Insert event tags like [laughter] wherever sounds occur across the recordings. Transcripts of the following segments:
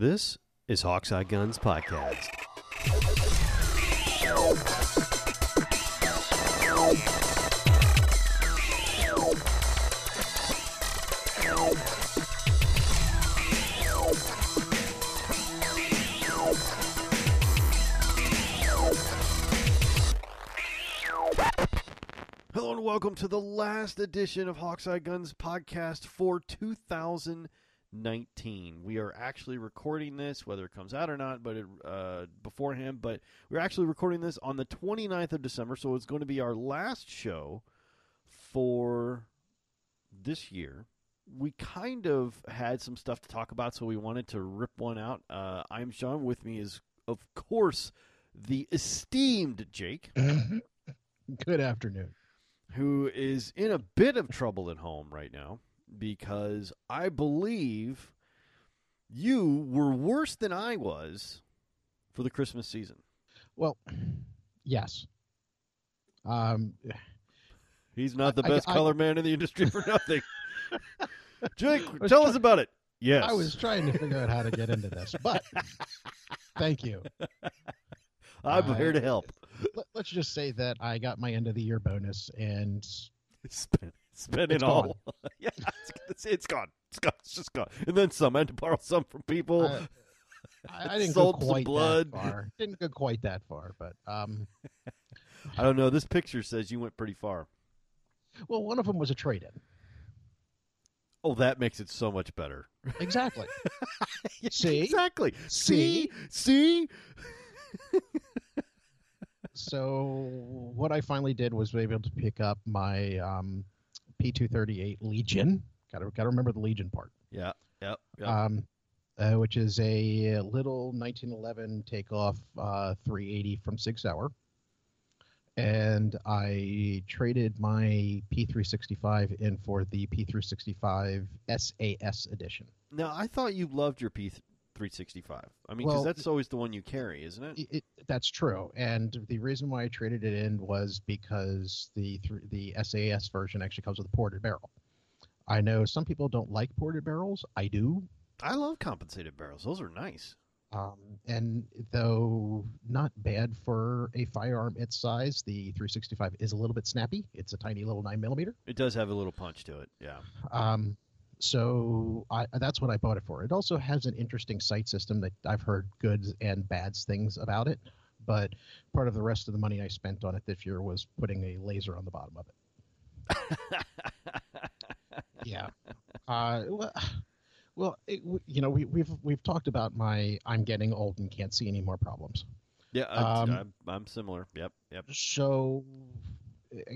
This is Hawkeye Guns Podcast. Hello and welcome to the last edition of Hawkeye Guns Podcast for 2019. We are actually recording this, whether it comes out or not, but it, uh, beforehand. But we're actually recording this on the 29th of December, so it's going to be our last show for this year. We kind of had some stuff to talk about, so we wanted to rip one out. Uh, I'm Sean. With me is, of course, the esteemed Jake. [laughs] Good afternoon. who is in a bit of trouble at home right now because I believe you were worse than I was for the Christmas season. Well, yes. Um, He's not the I- best I- color man in the industry for nothing. [laughs] Jake, tell try- us about it. Yes. I was trying to figure out how to get into this, but thank you. [laughs] I'm I- here to help. Let, let's just say that I got my end of the year bonus, and [laughs] Spend, spend it all. [laughs] yeah, it's, it's, it's gone. It's gone. It's just gone. And then some. I had to borrow some from people. I, I, I [laughs] didn't Sold go some quite blood. that far. Didn't go quite that far, but um, [laughs] I don't know. This picture says you went pretty far. well, one of them was a trade-in. Oh, that makes it so much better. Exactly. See? Exactly. See? See? See? so what I finally did was be able to pick up my um, P238 Legion. Got to got to remember the Legion part. Yeah. Yep. Yep. um, uh, which is a little 1911 takeoff uh, 380 from Sig Sauer. And I traded my P365 in for the P365 SAS edition. now, I thought you loved your P365. I mean, because Well, that's always the one you carry, isn't it? It, it, that's true. And the reason why I traded it in was because the the SAS version actually comes with a ported barrel. I know some people don't like ported barrels. I do. I love compensated barrels. Those are nice. Um, and though not bad for a firearm its size, the 365 is a little bit snappy. It's a tiny little nine millimeter. It does have a little punch to it. Yeah. Um, so I, that's what I bought it for. It also has an interesting sight system that I've heard good and bad things about it. But part of the rest of the money I spent on it this year was putting a laser on the bottom of it. [laughs] Yeah. Uh, well, [sighs] well it, you know, we, we've we've talked about my I'm getting old and can't see any more problems. yeah. I, Um, I'm, I'm similar. Yep. Yep. so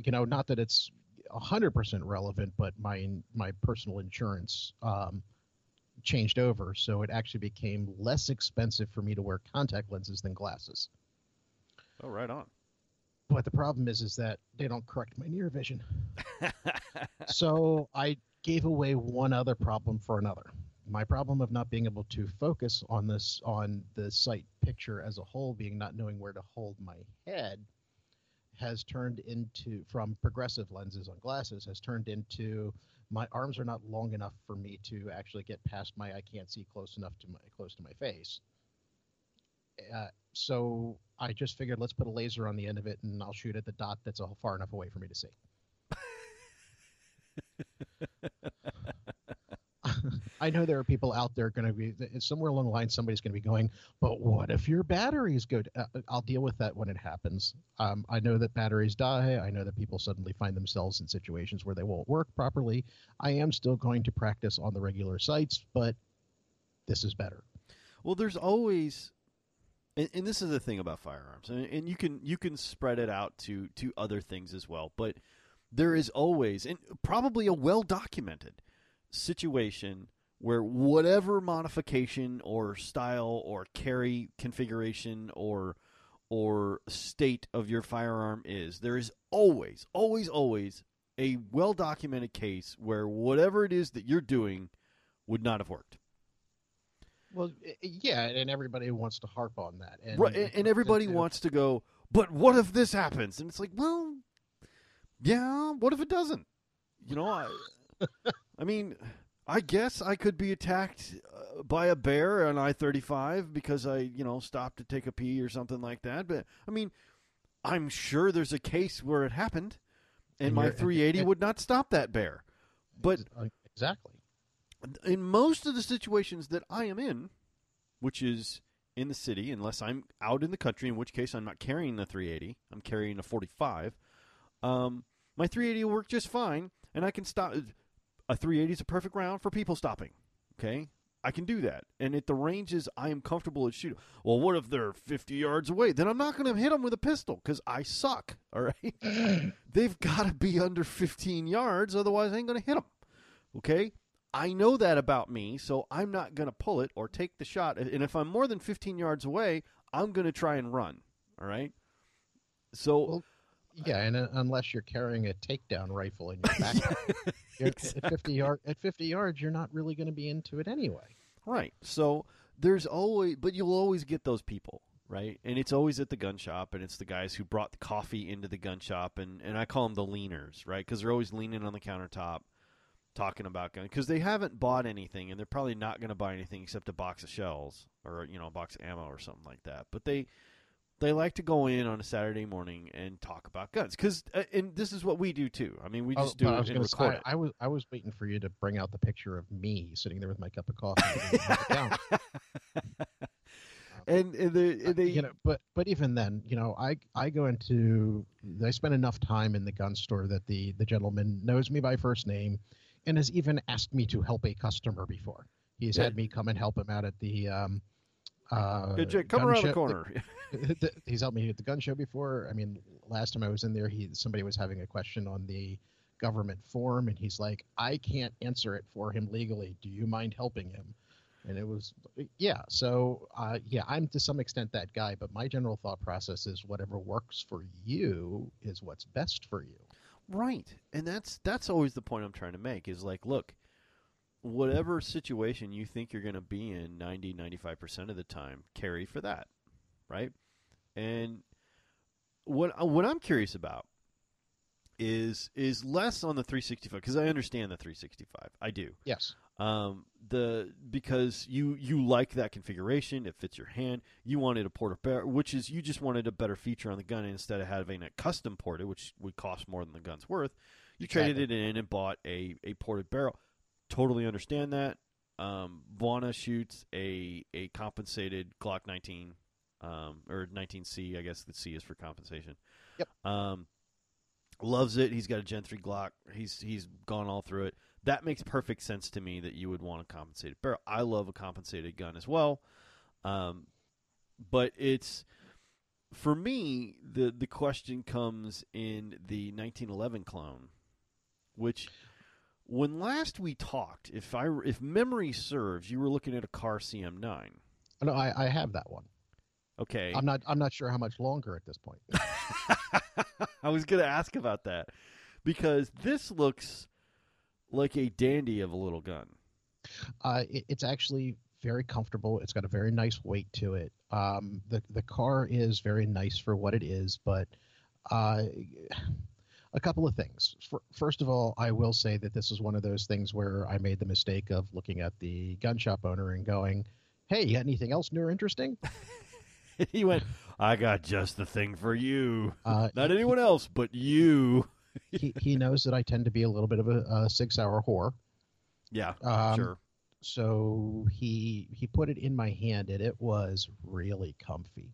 you know not that it's 100% relevant but my my personal insurance um, changed over so it actually became less expensive for me to wear contact lenses than glasses. Oh, right on. but the problem is is that they don't correct my near vision. [laughs] So i gave away one other problem for another. My problem of not being able to focus on this on the sight picture as a whole being not knowing where to hold my head has turned into from progressive lenses on glasses has turned into my arms are not long enough for me to actually get past my I can't see close enough to my close to my face. Uh, so I just figured let's put a laser on the end of it and I'll shoot at the dot that's a, far enough away for me to see. [laughs] I know there are people out there going to be somewhere along the line. Somebody's going to be going, but what if your batteries go? Uh, I'll deal with that when it happens. Um, I know that batteries die. I know that people suddenly find themselves in situations where they won't work properly. I am still going to practice on the regular sites, but this is better. Well, there's always, and, and this is the thing about firearms, and, and you can you can spread it out to to other things as well. But there is always, and probably a well documented situation where whatever modification or style or carry configuration or or state of your firearm is, there is always, always, always a well documented case where whatever it is that you're doing would not have worked. Well, eh, eh, yeah, and everybody wants to harp on that, and right, and, and everybody and- wants to go. But what if this happens? And it's like, well, yeah. What if it doesn't? You know, I, I mean, I guess I could be attacked uh, by a bear on I thirty five because I you know stopped to take a pee or something like that. But I mean, I'm sure there's a case where it happened, and, And my 380 and- would not stop that bear. But Uh, exactly. in most of the situations that I am in, which is in the city, unless I'm out in the country, in which case I'm not carrying the 380, I'm carrying a 45. Um, my 380 will work just fine, and I can stop. A 380 is a perfect round for people stopping. Okay, I can do that, and at the ranges I am comfortable at shooting. Well, what if they're 50 yards away? Then I'm not going to hit them with a pistol because I suck. [laughs] All right, [laughs] they've got to be under 15 yards, otherwise I ain't going to hit them. Okay, I know that about me, so I'm not going to pull it or take the shot. And if I'm more than 15 yards away, I'm going to try and run. All right. So Well, Yeah, and uh, unless you're carrying a takedown rifle in your [laughs] backpack, you're- [laughs] at 50 yard at 50 yards, you're not really going to be into it anyway. right. So there's always, but you'll always get those people, right? And it's always at the gun shop, and it's the guys who brought the coffee into the gun shop, and and I call them the leaners, right? Because they're always leaning on the countertop. Talking about gun because they haven't bought anything and they're probably not going to buy anything except a box of shells or you know a box of ammo or something like that. But they they like to go in on a Saturday morning and talk about guns because uh, and this is what we do too. I mean, we Oh, just do but I was and record say, it. I was I was waiting for you to bring out the picture of me sitting there with my cup of coffee. and it [laughs] and, and the, Uh, they you know, but but even then, you know, I I go into I spend enough time in the gun store that the the gentleman knows me by first name, and has even asked me to help a customer before. He's Yeah. had me come and help him out at the um. Uh, Hey, Jake, come around show- the corner. [laughs] the- he's helped me at the gun show before. I mean, last time I was in there, he somebody was having a question on the government form, and he's like, "I can't answer it for him legally. Do you mind helping him?" And it was, yeah. So, uh, yeah, I'm to some extent that guy, but my general thought process is whatever works for you is what's best for you. Right. And that's that's always the point I'm trying to make is like, look, whatever situation you think you're going to be in 90 95% of the time, carry for that, right? And what what I'm curious about is is less on the 365 because I understand the 365. I do. Yes. Um, the because you you like that configuration, it fits your hand. You wanted a ported barrel, which is you just wanted a better feature on the gun instead of having it custom ported, which would cost more than the gun's worth. You traded it in and bought a a ported barrel. Totally understand that. Um, Vana shoots a a compensated Glock 19, um, or 19C. I guess the C is for compensation. Yep. Um, loves it. He's got a Gen 3 Glock. He's he's gone all through it that makes perfect sense to me that you would want a compensated barrel. I love a compensated gun as well, um, but it's for me the the question comes in the 1911 clone, which when last we talked, if I if memory serves, you were looking at a Kahr CM9. No, I, I have that one. Okay, I'm not I'm not sure how much longer at this point. [laughs] I was going to ask about that because this looks like a dandy of a little gun. Uh, it, it's actually very comfortable. It's got a very nice weight to it. Um, the the Kahr is very nice for what it is, but uh, a couple of things. For, first of all, I will say that this is one of those things where I made the mistake of looking at the gun shop owner and going, "Hey, you got anything else new or interesting?" [laughs] he went, I got just the thing for you. Uh, Not anyone else, but you. [laughs] he he knows that I tend to be a little bit of a, a Sig Sauer whore. Yeah, Um, sure. so he he put it in my hand and it was really comfy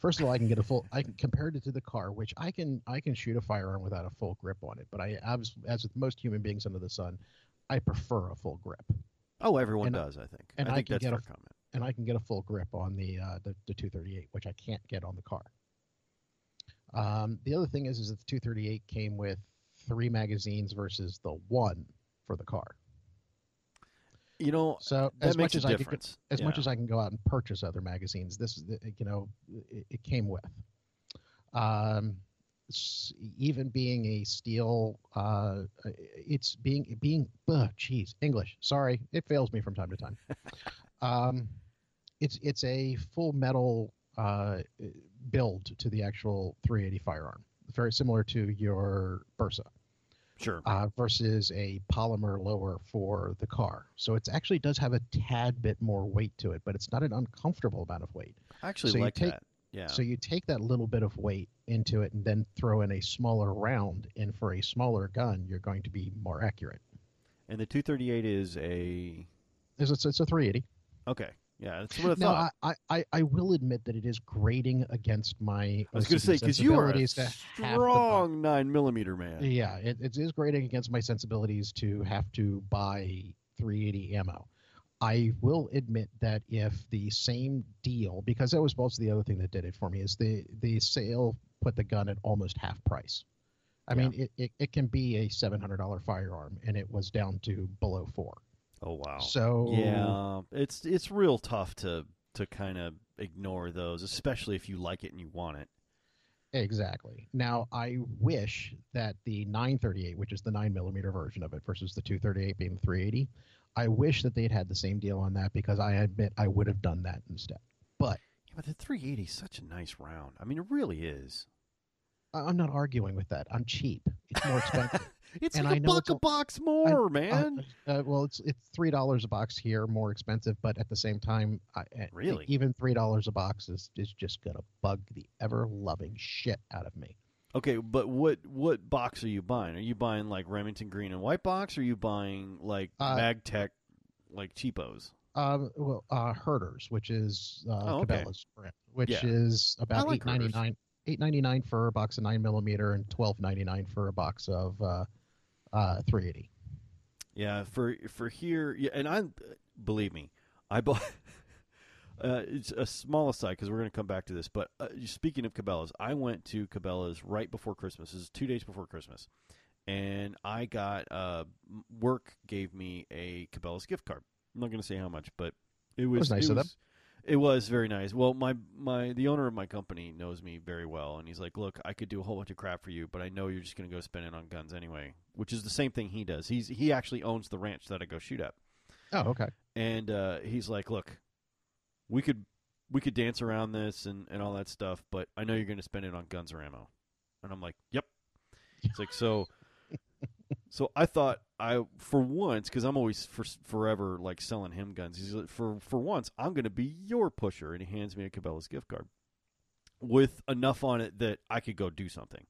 first of all i can get a full i can compared it to the Kahr which i can i can shoot a firearm without a full grip on it but i as, as with most human beings under the sun i prefer a full grip Oh, everyone and- does, I think. and I I think can that's get a- comment. and i can get a full grip on the uh the, the 238 which i can't get on the Kahr um the other thing is is that the 238 came with three magazines versus the one for the Kahr You know, so that as makes much as a i difference. as much as I can go out and purchase other magazines, this is the- you know it, it came with. Um, even being a steel, uh, it's being being. Oh, geez, English. Sorry, it fails me from time to time. [laughs] um, it's it's a full metal uh, build to the actual 380 firearm, very similar to your Bersa. Sure. uh, versus a polymer lower for the Kahr. So it actually does have a tad bit more weight to it, but it's not an uncomfortable amount of weight. I actually so you like take- that. Yeah. So you take that little bit of weight into it and then throw in a smaller round, and for a smaller gun, you're going to be more accurate. and the 238 is a It's, it's, it's a 380. okay. Yeah, that's what I Now, thought. I, I, I will admit that it is grating against my. I was going to say because you are a sensibilities to have the bu- strong nine millimeter man. Yeah, it, it is grating against my sensibilities to have to buy 380 ammo. I will admit that if the same deal, because that was also the other thing that did it for me, is the the sale put the gun at almost half price. I Yeah. mean, it, it, it can be a seven hundred dollar firearm, and it was down to below four. Oh wow. So Yeah, it's it's real tough to to kind of ignore those, especially if you like it and you want it. Exactly. Now, I wish that the 938, which is the 9 millimeter version of it, versus the 238 being 380, I wish that they'd had the same deal on that because I admit I would have done that instead. But Yeah, but the 380 is such a nice round. I mean, it really is. I'm not arguing with that. I'm cheap. It's more expensive. [laughs] It's And like I a buck a a- box more, Uh, man. uh, well, it's it's three dollars a box here, more expensive, but at the same time, I, uh, Really? even three dollars a box is is just gonna bug the ever loving shit out of me. Okay, but what what box are you buying? Are you buying like Remington green and white box? Or are you buying like Uh, MagTech, like cheapos? Um, well, uh, Herter's, which is uh, Oh, okay. Cabela's brand, which Yeah. is about like eight ninety nine, eight ninety nine for a box of nine millimeter, and twelve ninety nine for a box of uh, uh, three eighty. Yeah, for for here, yeah, and I believe me, I bought. [laughs] Uh, it's a small aside because we're going to come back to this. But uh, speaking of Cabela's, I went to Cabela's right before Christmas. This is two days before Christmas, and I got uh, work gave me a Cabela's gift card. I'm not going to say how much, but it was, was nice it of them. It was very nice. Well, my my the owner of my company knows me very well, and he's like, "Look, I could do a whole bunch of crap for you, but I know you're just going to go spend it on guns anyway." Which is the same thing he does. He's he actually owns the ranch that I go shoot at Oh, okay. and uh, he's like, "Look, we could we could dance around this and, and all that stuff, but I know you're going to spend it on guns or ammo." And I'm like, "Yep." It's like so. So I thought I for once because I'm always for forever like selling him guns. He's like, for for once I'm going to be your pusher, and he hands me a Cabela's gift card with enough on it that I could go do something.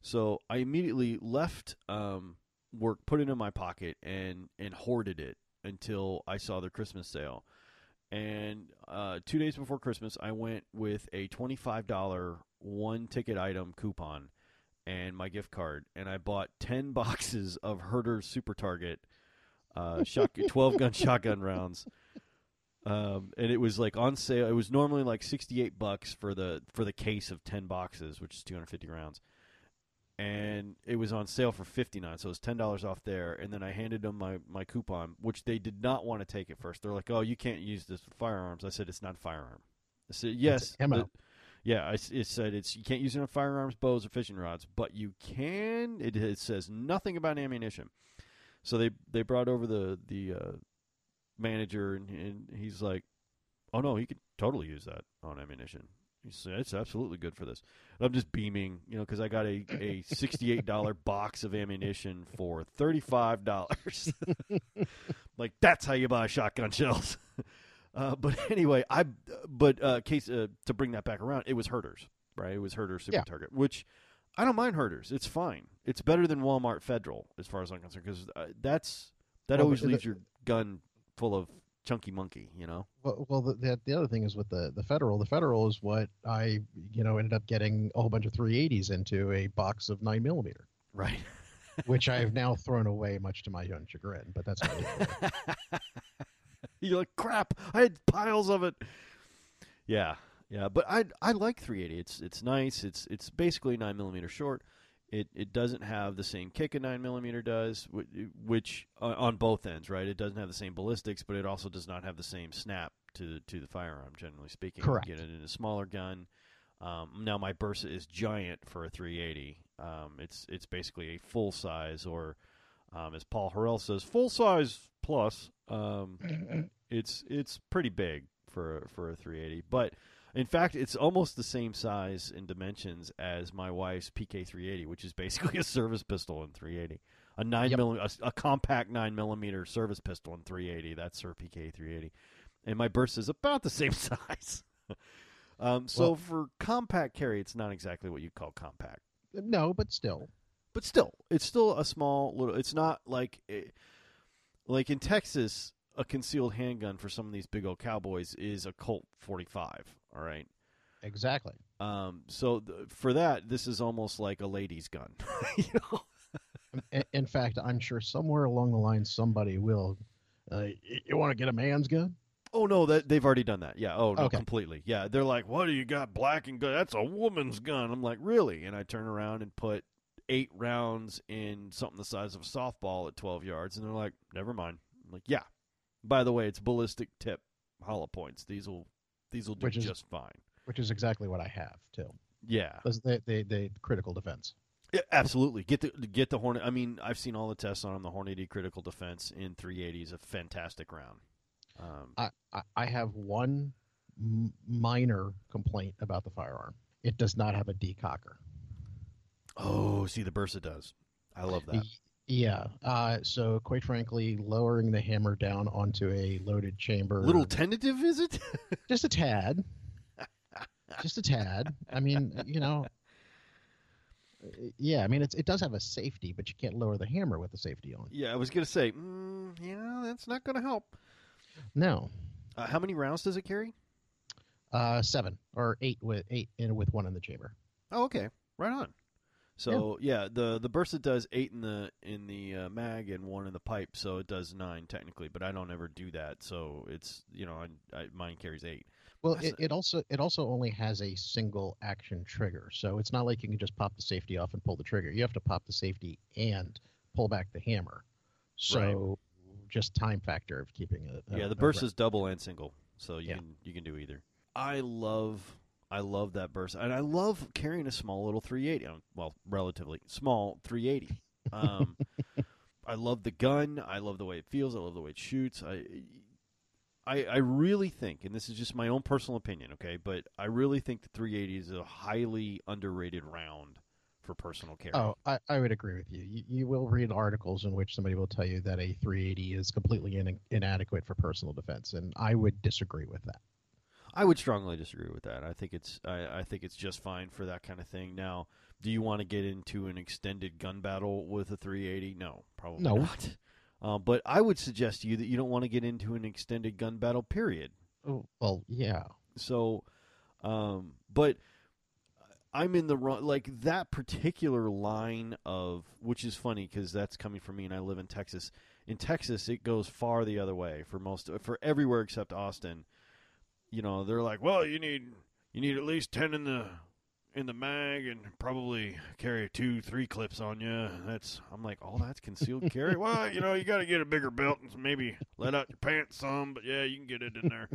So I immediately left um, work, put it in my pocket, and and hoarded it until I saw the Christmas sale. And uh, two days before Christmas, I went with a twenty-five dollar one ticket item coupon and my gift card, and I bought ten [laughs] boxes of Herter Super Target uh, shot, twelve gun [laughs] shotgun rounds. Um, and it was like on sale. It was normally like sixty-eight bucks for the for the case of ten boxes, which is two hundred fifty rounds and it was on sale for 59 so it was $10 off there and then i handed them my, my coupon which they did not want to take at first they're like oh you can't use this for firearms i said it's not a firearm i said yes ammo. the- yeah it said it's you can't use it on firearms bows or fishing rods but you can it, it says nothing about ammunition so they they brought over the the uh, manager and, and he's like oh no he could totally use that on ammunition he said it's absolutely good for this I'm just beaming, you know, because I got a, a sixty-eight dollar box of ammunition for thirty-five dollars. [laughs] like that's how you buy shotgun shells. [laughs] Uh, but [laughs] anyway, I but uh, case uh, to bring that back around, it was Herter's, right? It was Herter's Super Yeah. Target, which I don't mind Herter's. It's fine. It's better than Walmart Federal as far as I'm concerned because uh, that's that Well, always the- leaves your gun full of chunky monkey, you know. Well, well, the, the the other thing is with the the federal. The federal is what I you know ended up getting a whole bunch of 380s into a box of nine millimeter, Right. which I have [laughs] now thrown away, much to my own chagrin. But that's not [laughs] [laughs] You're like crap. I had piles of it. Yeah, yeah, but I I like 380. It's it's nice. It's it's basically nine millimeter short. It it doesn't have the same kick a nine millimeter does, which, which uh, on both ends, right? It doesn't have the same ballistics, but it also does not have the same snap to to the firearm. Generally speaking, Correct. You get it in a smaller gun. Um, now my Bersa is giant for a 380. Um, it's it's basically a full size, or um, as Paul Harrell says, full size plus. Um, it's it's pretty big for for a 380, but in fact, it's almost the same size and dimensions as my wife's PK 380, which is basically [laughs] a service pistol in 380. A nine Yep. milli- a, a compact nine millimeter service pistol in 380. That's her PK 380, and my Bersa is about the [laughs] same size. [laughs] um, so Well- for compact carry, it's not exactly what you call compact, No, but still, but still, it's still a small little. It's not like eh, like in Texas, a concealed handgun for some of these big old cowboys is a Colt 45. All right. exactly. Um, so th- for that, this is almost like a lady's gun. [laughs] you know? In, in fact, I'm sure somewhere along the line somebody will. Uh, y- you want to get a man's gun? Oh no, that they've already done that. Yeah. Oh no, Okay. completely. Yeah, they're like, "What do you got? Black and good? That's a woman's gun." I'm like, "Really?" And I turn around and put eight rounds in something the size of a softball at 12 yards, and they're like, "Never mind." I'm like, "Yeah." By the way, it's ballistic tip hollow points. These will these will do Which is- just fine. Which is exactly what I have too. Yeah. They, they, they critical defense. Yeah, absolutely. Get the get the Hornet. I mean, I've seen all the tests on them. The Hornady critical defense in 380 is a fantastic round. Um, I, I, I have one m- minor complaint about the firearm. It does not have a decocker. Oh, see, the Bersa does. I love that. Yeah. Uh, so quite frankly, lowering the hammer down onto a loaded chamber, Little tentative, is it? [laughs] just a tad, just a tad. I mean, you know, yeah. I mean, it's, it does have a safety, but you can't lower the hammer with the safety on. yeah, I was gonna say, mm, yeah, that's not gonna help. No, Uh, how many rounds does it carry? uh, seven or eight with eight in with one in the chamber. Oh, okay, right on. So yeah, the the Bersa does eight in the in the uh, mag and one in the pipe, so it does nine technically. But I don't ever do that, so it's you know I, I, mine carries eight. Well, it, it also it also only has a single action trigger, so it's not like you can just pop the safety off and pull the trigger. You have to pop the safety and pull back the hammer. So just time factor of keeping it. Yeah, the Bersa is double and single, so you Yeah. can you can do either. I love I love that Bersa, and I love carrying a small little 380. um, Well, relatively small 380. Um, [laughs] I love the gun. I love the way it feels. I love the way it shoots. I, I I really think, and this is just my own personal opinion, okay, but I really think the 380 is a highly underrated round for personal carry. Oh, I, I would agree with you. you. You will read articles in which somebody will tell you that a 380 is completely in, inadequate for personal defense, and I would disagree with that. I would strongly disagree with that. I think it's I, I think it's just fine for that kind of thing. Now, do you want to get into an extended gun battle with a 380? No, probably No. not. Uh, but I would suggest to you that you don't want to get into an extended gun battle. Period. Oh, well, yeah. So, um, but I'm in the wrong. Like that particular line of which is funny because that's coming from me, and I live in Texas. In Texas, it goes far the other way for most for everywhere except Austin. You know, they're like, well, you need you need at least ten in the in the mag and probably carry two, three clips on you. That's I'm like, all that's concealed carry. [laughs] well, you know, you got to get a bigger belt and maybe let out your pants some, but yeah, you can get it in there.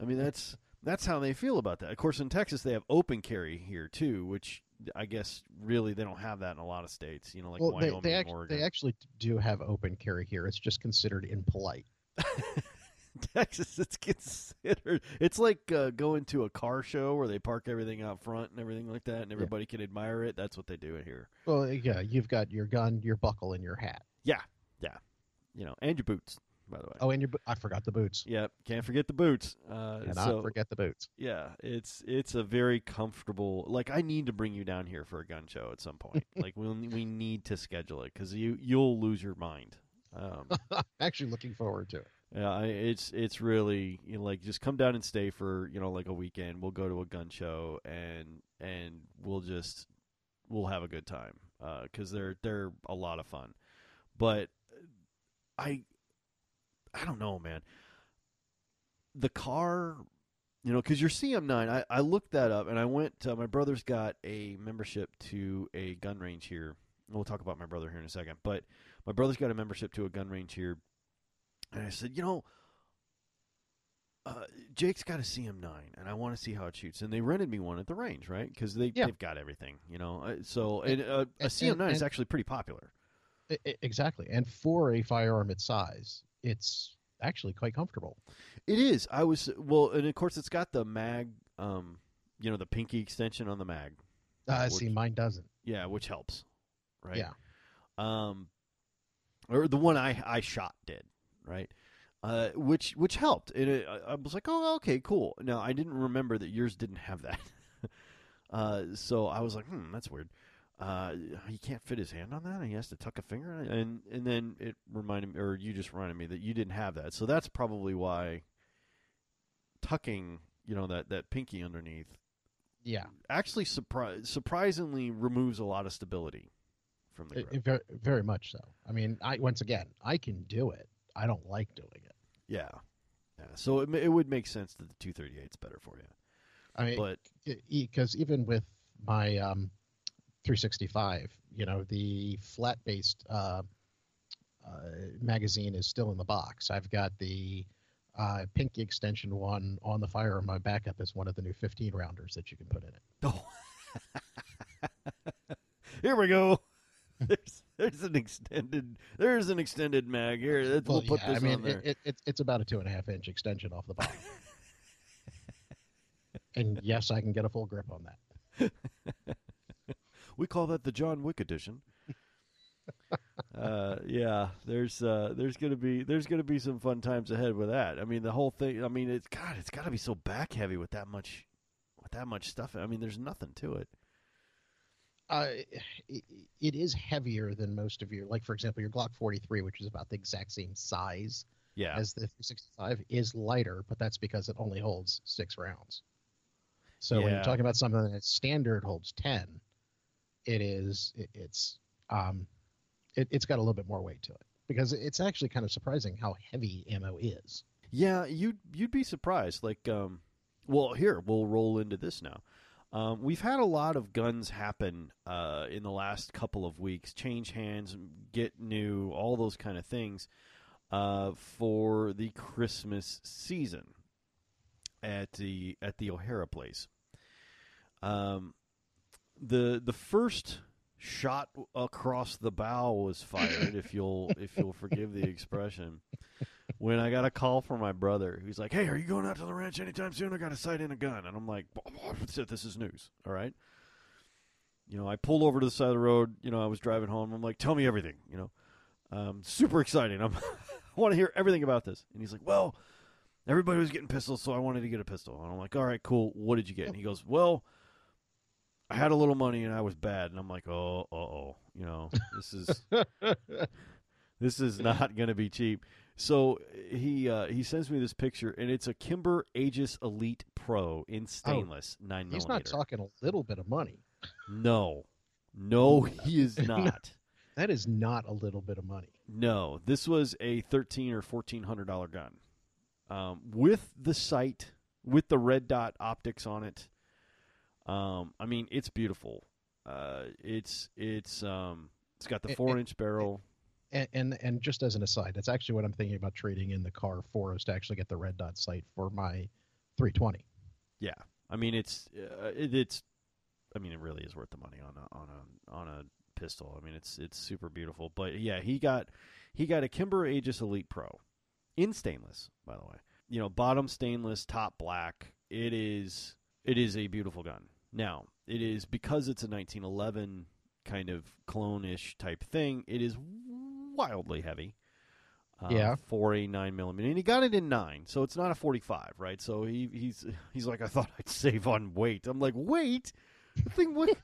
I mean, that's that's how they feel about that. Of course, in Texas they have open carry here too, which I guess really they don't have that in a lot of states. You know, like well, Wyoming they, and act- Oregon. they actually do have open carry here. It's just considered impolite. [laughs] [laughs] Texas, it's considered. It's like uh, going to a car show where they park everything out front and everything like that, and everybody can admire it. That's what they do here. Well, yeah, you've got your gun, your buckle, and your hat. Yeah, yeah, you know, and your boots, by the way. Oh, and your bo- I forgot the boots. Yep, can't forget the boots. Uh, Cannot so, forget the boots. yeah, it's it's a very comfortable. Like I need to bring you down here for a gun show at some point. [laughs] like we will we need to schedule it because you you'll lose your mind. Um, [laughs] Actually, looking forward to it. Yeah, it's it's really you know, like just come down and stay for you know like a weekend. We'll go to a gun show and and we'll just we'll have a good time uh, because they're they're a lot of fun. But uh, I I don't know, man. The Kahr, you know, because your CM9, I, I looked that up and I went. My brother's got a membership to a gun range here. We'll talk about my brother here in a second, but my brother's got a membership to a gun range here and I said, you know, uh, Jake's got a CM9, and I want to see how it shoots. And they rented me one at the range, right? Because they Yeah. they've got everything, you know. Uh, So and, uh, a and- CM9 is and- actually pretty popular. Exactly. And for a firearm its size, it's actually quite comfortable. It is. I was well, and of course it's got the mag, um, you know, the pinky extension on the mag. Uh, Which- see, mine doesn't. Yeah, which helps, right? Yeah. Um, or the one I I shot did, right? Uh, which which helped. It, I was like, oh, okay, cool. Now I didn't remember that yours didn't have that. [laughs] uh, so I was like, hmm, that's weird. Uh, he can't fit his hand on that, and he has to tuck a finger, in it? and and then it reminded me, or you just reminded me that you didn't have that. So that's probably why tucking, you know, that that pinky underneath Yeah, actually surpri- surprisingly removes a lot of stability from the it, grip. it very, very much so. I mean, I once again, I can do it. I don't like doing it. yeah, yeah. So it it would make sense that the 238 is better for you, I mean, but because even with my um, 365, you know, the flat-based uh, uh, magazine is still in the box. I've got the uh, pinky extension one on the firearm. My backup is one of the new 15 rounders that you can put in it. oh, [laughs] here we go. There's an extended there's an extended mag here. We'll put this I mean, on there. It, it, it's it's about a two and a half inch extension off the bottom. [laughs] and yes, I can get a full grip on that. [laughs] We call that the John Wick edition. [laughs] uh, yeah, there's uh, there's gonna be there's gonna be some fun times ahead with that. I mean, the whole thing. I mean, it's God, it's got to be so back heavy with that much with that much stuff. I mean, there's nothing to it. Uh, it, it is heavier than most of your, like for example, your Glock 43, which is about the exact same size Yeah, as the 365, is lighter, but that's because it only holds six rounds. So when you're talking about something that standard holds 10, it is it, it's um, it, it's got a little bit more weight to it because it's actually kind of surprising how heavy ammo is. yeah. You'd you'd be surprised. Like, um, well, here we'll roll into this now. Um, we've had a lot of guns happen uh, in the last couple of weeks, change hands, get new, all those kind of things uh, for the Christmas season at the at the O'Hara place. Um, the the first shot across the bow was fired, if you'll if you'll forgive the [laughs] expression. When I got a call from my brother, he's like, "Hey, are you going out to the ranch anytime soon? I got to sight in a gun." And I'm like, [laughs] "This is news, all right." You know, I pulled over to the side of the road. You know, I was driving home. I'm like, "Tell me everything." You know, um, super exciting. I'm, [laughs] I want to hear everything about this. And he's like, "Well, everybody was getting pistols, so I wanted to get a pistol." And I'm like, "All right, cool. What did you get?" And he goes, "Well." I had a little money and I was bad, and I'm like, oh, uh oh, you know, this is [laughs] this is not going to be cheap. So he uh, he sends me this picture, and it's a Kimber Aegis Elite Pro in stainless nine Oh, He's millimeter. not talking a little bit of money. no, no, he is [laughs] not. That is not a little bit of money. No, this was a thirteen or fourteen hundred dollar gun, um, with the sight, with the red dot optics on it. Um, I mean, it's beautiful. Uh, it's it's um, it's got the four it- inch barrel. And, and just as an aside, that's actually what I'm thinking about trading in the Kahr for is to actually get the red dot sight for my 320. Yeah, I mean, it's uh, it, it's. I mean, it really is worth the money on a on a on a pistol. I mean, it's it's super beautiful. But yeah, he got he got a Kimber Aegis Elite Pro in stainless, by the way. You know, bottom stainless, top black. It is it is a beautiful gun. Now, it is because it's a 1911 kind of clone-ish type thing. It is wildly heavy. Uh, Yeah. for a nine millimeter, and he got it in nine, so it's not a forty-five, right? So he he's he's like, I thought I'd save on weight. I'm like, weight, the thing weighs,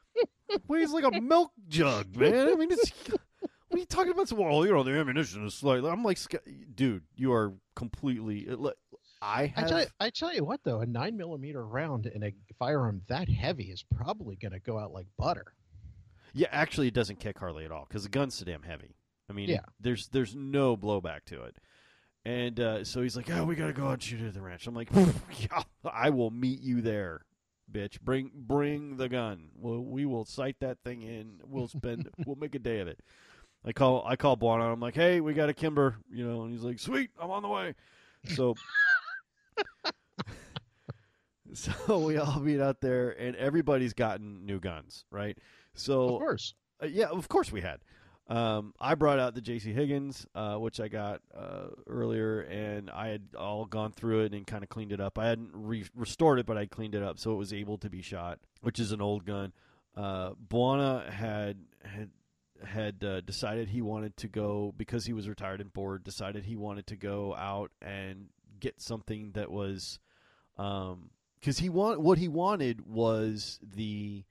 [laughs] weighs like a milk jug, man. I mean, it's what are you talking about? So, well, you know, the ammunition is slightly. I'm like, dude, you are completely. le- I I have. tell, you, I tell you what, though, a nine millimeter round in a firearm that heavy is probably going to go out like butter. Yeah, actually, it doesn't kick hardly at all because the gun's so damn heavy. I mean, Yeah. there's there's no blowback to it. And uh, so he's like, "Oh, we gotta go out and shoot it at the ranch." I'm like, [laughs] "Yeah, I will meet you there, bitch. Bring bring the gun. We'll, we will sight that thing in. We'll spend. [laughs] we'll make a day of it." I call I call Buana. I'm like, "Hey, we got a Kimber," you know, and he's like, "Sweet, I'm on the way." So. [laughs] So we all meet out there, and everybody's gotten new guns, right? So of course. uh, yeah, of course we had. Um, I brought out the J.C. Higgins, uh, which I got uh, earlier, and I had all gone through it and kind of cleaned it up. I hadn't re- restored it, but I cleaned it up so it was able to be shot, which is an old gun. Uh, Buana had had had uh, decided he wanted to go because he was retired and bored. Decided he wanted to go out and get something that was, because he want what he wanted was the,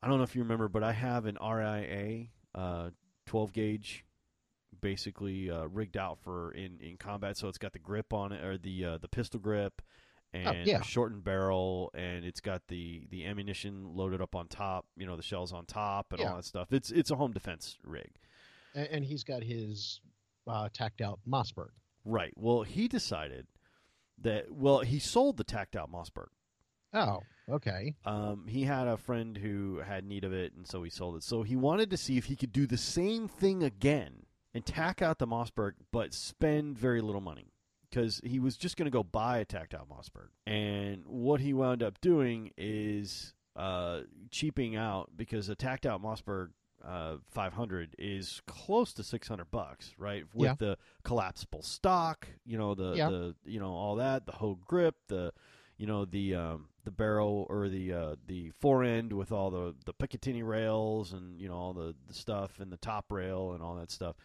I don't know if you remember, but I have an RIA uh, 12 gauge, basically uh, rigged out for in, in combat. So it's got the grip on it or the uh, the pistol grip and yeah. a shortened barrel, and it's got the the ammunition loaded up on top. You know, the shells on top and Yeah. all that stuff. It's it's a home defense rig. and, and he's got his uh, tacked out Mossberg. Right. Well, he decided that. Well, he sold the tacked out Mossberg. Oh, okay. Um, he had a friend who had need of it, and so he sold it. So he wanted to see if he could do the same thing again and tack out the Mossberg, but spend very little money because he was just going to go buy a tacked out Mossberg. And what he wound up doing is uh, cheaping out because a tacked out Mossberg uh, 500 is close to 600 bucks, right? With Yeah. the collapsible stock, you know the Yeah. the you know all that, the whole grip, the you know the um, the barrel or the uh, the fore end with all the the Picatinny rails and you know all the, the stuff and the top rail and all that stuff.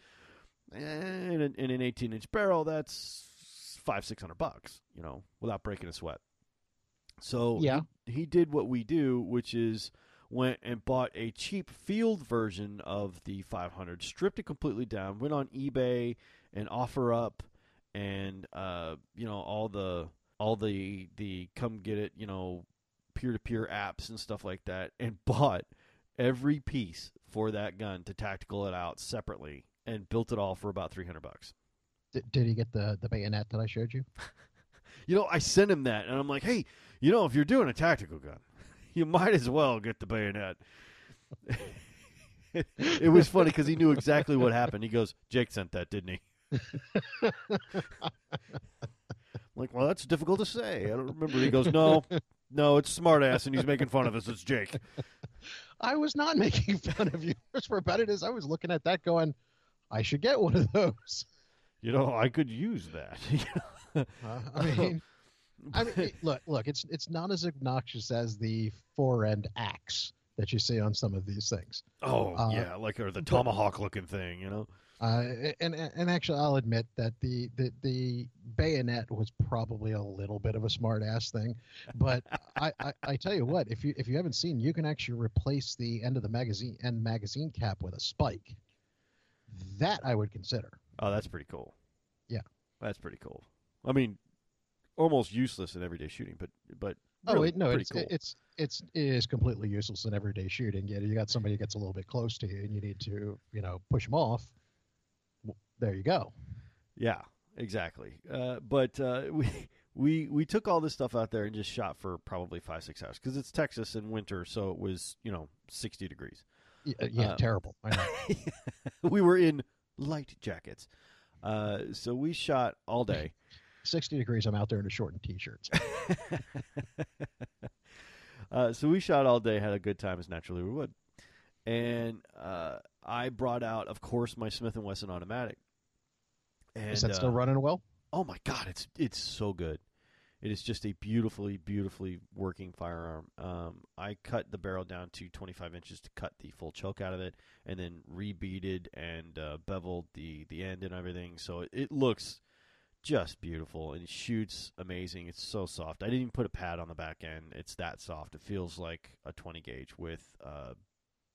And in, in an 18 inch barrel, that's five six hundred bucks, you know, without breaking a sweat. So Yeah. he, he did what we do, which is went and bought a cheap field version of the 500, stripped it completely down, went on eBay and OfferUp and uh, you know all the all the the come get it, you know, peer to peer apps and stuff like that, and [laughs] bought every piece for that gun to tactical it out separately and built it all for about 300 bucks. D- did he get the the bayonet that I showed you? [laughs] You know, I sent him that, and I'm like, hey, you know, if you're doing a tactical gun, [laughs] you might as well get the bayonet. it was funny because he knew exactly what happened. He goes, Jake sent that, didn't he? Like, well, that's difficult to say. I don't remember. He goes, no, no, it's smartass, and he's making fun of us. It's Jake. I was not [laughs] making fun of you. Part about it is I was looking at that going, I should get one of those. You know, I could use that. [laughs] Uh, I mean, I mean, it- look, look, it's it's not as obnoxious as the fore end axe that you see on some of these things. oh, Uh, yeah, like or the tomahawk looking thing, you know? Uh, and and actually, I'll admit that the, the the bayonet was probably a little bit of a smart ass thing, but [laughs] I, I, I tell you what, if you if you haven't seen, you can actually replace the end of the magazine end magazine cap with a spike. That I would consider. Oh, that's pretty cool. Yeah. that's pretty cool. I mean, almost useless in everyday shooting, but but Oh really wait, no, it's cool. it's it's it is completely useless in everyday shooting. You know, you got somebody who gets a little bit close to you, and you need to you know push them off. There you go. yeah, exactly. Uh, but uh, [laughs] we we we took all this stuff out there and just shot for probably five six hours because it's Texas in winter, so it was you know sixty degrees. Uh, Yeah, Uh, terrible. I know. [laughs] we were in light jackets, uh, so we shot all day. [laughs] Sixty degrees. I'm out there in a short and t-shirts. uh, so we shot all day, had a good time as naturally we would, and uh, I brought out, of course, my Smith and Wesson automatic. And, is that still uh, running well? Oh my god, it's it's so good. It is just a beautifully, beautifully working firearm. Um, I cut the barrel down to 25 inches to cut the full choke out of it, and then rebeaded and uh, beveled the the end and everything. So it, it looks just beautiful and shoots amazing. It's so soft. I didn't even put a pad on the back end. It's that soft. It feels like a 20 gauge with, uh,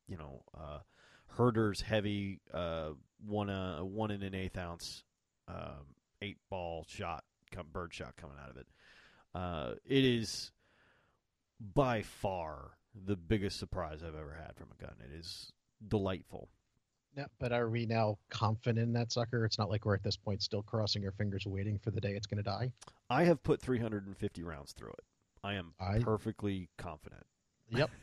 you know, uh, Herter's heavy uh, one uh, one and an eighth ounce um, eight ball shot, come, bird shot coming out of it. Uh, it is by far the biggest surprise I've ever had from a gun. It is delightful. No, but are we now confident in that sucker? It's not like we're at this point still crossing our fingers waiting for the day it's going to die. I have put 350 rounds through it. I am I- perfectly confident. Yep. [laughs]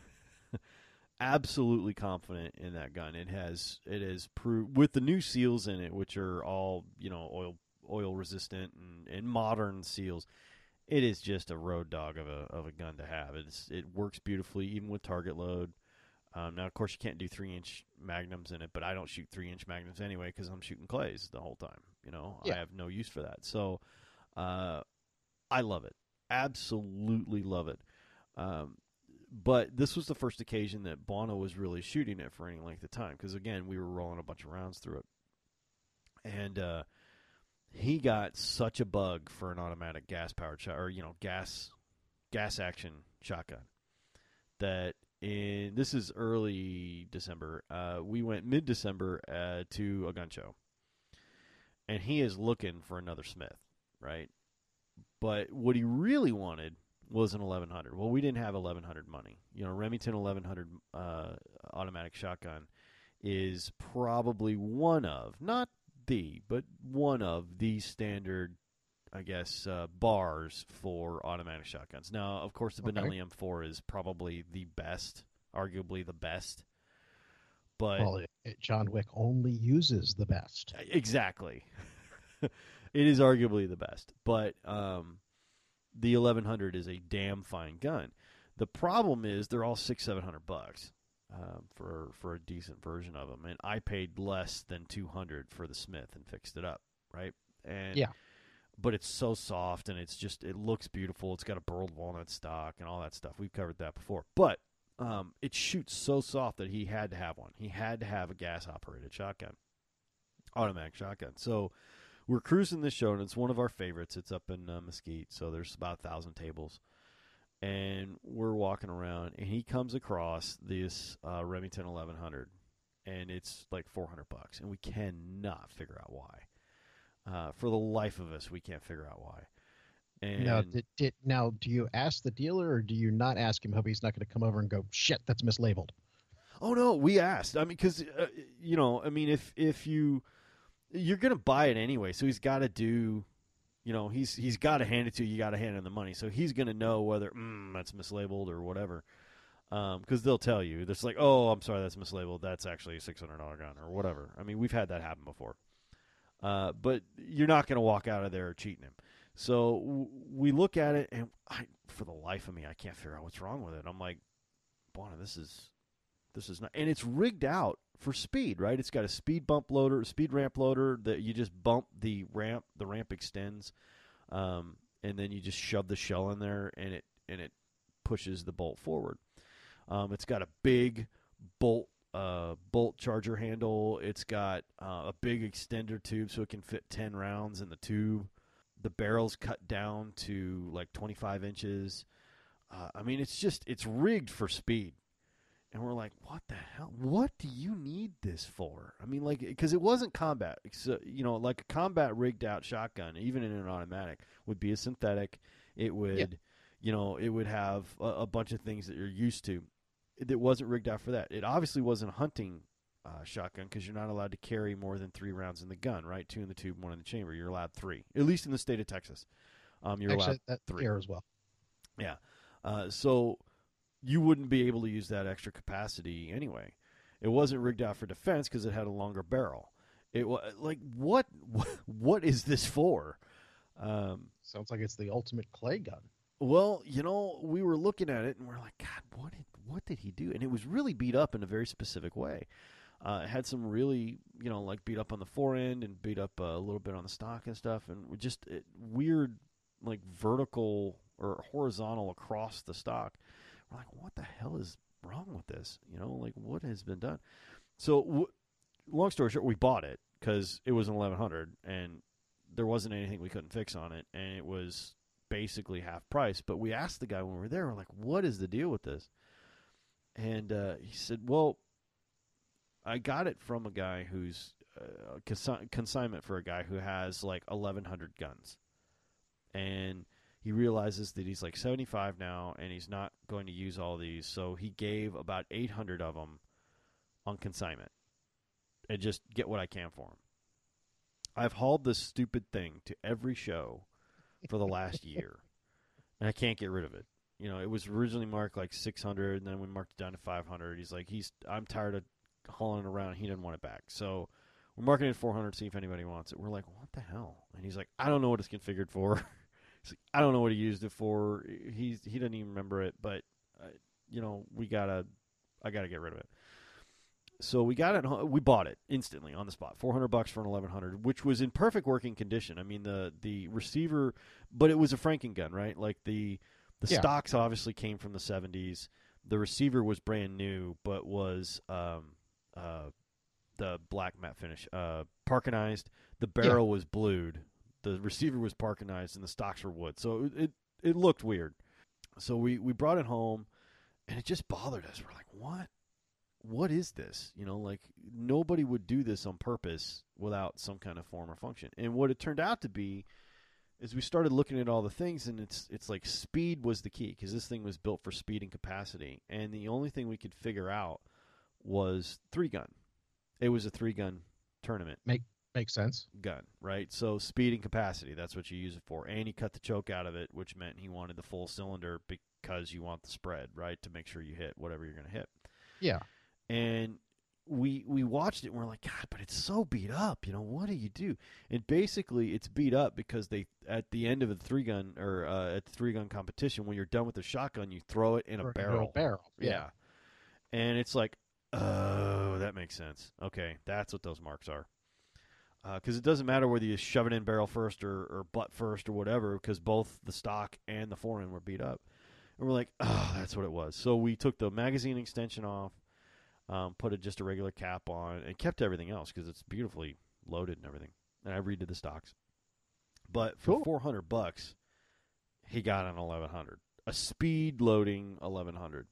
Absolutely confident in that gun. It has it has proved with the new seals in it, which are all you know oil oil resistant and, and modern seals. It is just a road dog of a of a gun to have. It's it works beautifully even with target load. Um, now, of course, you can't do three inch magnums in it, but I don't shoot three inch magnums anyway because I'm shooting clays the whole time. You know, Yeah. I have no use for that. So, uh, I love it. Absolutely love it. Um, but this was the first occasion that Bono was really shooting it for any length of time because again we were rolling a bunch of rounds through it, and uh, he got such a bug for an automatic gas powered shot or you know gas gas action shotgun that in this is early December. Uh, we went mid December uh, to a gun show, and he is looking for another Smith, right? But what he really wanted was an 1100. Well, we didn't have 1100 money. You know, Remington 1100 uh, automatic shotgun is probably one of, not the, but one of the standard, I guess, uh, bars for automatic shotguns. Now, of course, the Okay. Benelli M4 is probably the best, arguably the best. But Well, it, it- John Wick only uses the best. Exactly. [laughs] it is arguably the best, but um, the 1100 is a damn fine gun. The problem is they're all six, seven hundred bucks um, for for a decent version of them, and I paid less than two hundred for the Smith and fixed it up, right? And Yeah. but it's so soft and it's just it looks beautiful. It's got a burled walnut stock and all that stuff. We've covered that before, but um, it shoots so soft that he had to have one. He had to have a gas operated shotgun, automatic shotgun. So we're cruising the show, and it's one of our favorites. It's up in uh, Mesquite, so there's about a thousand tables, and we're walking around, and he comes across this uh, Remington 1100, and it's like 400 bucks, and we cannot figure out why. Uh, for the life of us, we can't figure out why. And Now, did, did, now, do you ask the dealer or do you not ask him? Hope he's not going to come over and go, shit, that's mislabeled. Oh no, we asked. I mean, because uh, you know, I mean, if if you you're gonna buy it anyway, so he's got to do, you know, he's he's got to hand it to you. You got to hand him the money, so he's gonna know whether mm, that's mislabeled or whatever. Because they'll tell you, it's like, oh, I'm sorry, that's mislabeled. That's actually a six hundred dollar gun or whatever. I mean, we've had that happen before. Uh, but you're not gonna walk out of there cheating him. So w- we look at it, and I, for the life of me, I can't figure out what's wrong with it. I'm like, Bona, this is this is not, and it's rigged out for speed, right? It's got a speed bump loader, speed ramp loader that you just bump the ramp, the ramp extends, um, and then you just shove the shell in there, and it and it pushes the bolt forward. Um, it's got a big bolt uh, bolt charger handle. It's got uh, a big extender tube so it can fit ten rounds in the tube. The barrel's cut down to like 25 inches. Uh, I mean, it's just it's rigged for speed and we're like, what the hell? What do you need this for? I mean, like, because it wasn't combat. So, you know, like a combat rigged out shotgun, even in an automatic, would be a synthetic. It would, Yeah. you know, it would have a, a bunch of things that you're used to. It wasn't rigged out for that. It obviously wasn't a hunting uh, shotgun because you're not allowed to carry more than three rounds in the gun, right? Two in the tube, one in the chamber. You're allowed three, at least in the state of Texas. Um, you're allowed that three. here as well. yeah. Uh, so you wouldn't be able to use that extra capacity anyway. It wasn't rigged out for defense because it had a longer barrel. It was like what [laughs] what is this for? Um, Sounds like it's the ultimate clay gun. well, you know, we were looking at it and we're like, God, what did what did he do? And it was really beat up in a very specific way. Uh, it had some really, you know, like beat up on the fore end and beat up a little bit on the stock and stuff, and just it, weird, like vertical or horizontal across the stock. We're like, what the hell is wrong with this? You know, like what has been done? So, w- long story short, we bought it because it was an 1100 and there wasn't anything we couldn't fix on it, and it was basically half price. But we asked the guy when we were there, we're like, what is the deal with this? And uh, he said, well, I got it from a guy who's uh, consi- consignment for a guy who has like 1,100 guns. And he realizes that he's like 75 now and he's not going to use all these. So he gave about 800 of them on consignment and just get what I can for him. I've hauled this stupid thing to every show for the last [laughs] year, and I can't get rid of it. You know, it was originally marked like 600, and then we marked it down to 500. He's like, he's I'm tired of hauling it around. He didn't want it back, so we're marking it at 400. See if anybody wants it. We're like, what the hell? And he's like, I don't know what it's configured for. [laughs] like, I don't know what he used it for. He's he doesn't even remember it, but uh, you know, we gotta, I gotta get rid of it. So we got it. We bought it instantly on the spot. Four hundred bucks for an eleven hundred, which was in perfect working condition. I mean, the the receiver, but it was a Franken gun, right? Like the the Yeah. stocks obviously came from the seventies. The receiver was brand new, but was um, uh, the black matte finish, uh, parkerized. The barrel was blued. The receiver was parkerized, and the stocks were wood. So it, it looked weird. So we we brought it home, and it just bothered us. We're like, what? What is this? You know, like nobody would do this on purpose without some kind of form or function. And what it turned out to be is we started looking at all the things, and it's it's like speed was the key because this thing was built for speed and capacity, and the only thing we could figure out was three gun. It was a three gun tournament Makes sense. gun, right? So speed and capacity, that's what you use it for. And he cut the choke out of it, which meant he wanted the full cylinder because you want the spread, right? To make sure you hit whatever you're going to hit. Yeah. And we we watched it and we're like, God, but it's so beat up. You know, what do you do? And basically, it's beat up because they at the end of a three gun or uh, at the three gun competition, when you're done with the shotgun, you throw it in a Or- barrel. barrel. Yeah. And it's like, oh, that makes sense. Okay, that's what those marks are. Because it doesn't matter whether you shove it in barrel first or, or butt first or whatever, because both the stock and the foreman were beat up. And we're like, oh, that's what it was. So we took the magazine extension off, um, put a, just a regular cap on, and kept everything else because it's beautifully loaded and everything. And I redid the stocks. But for Cool. 400 bucks, he got an 1100. A speed loading 1100.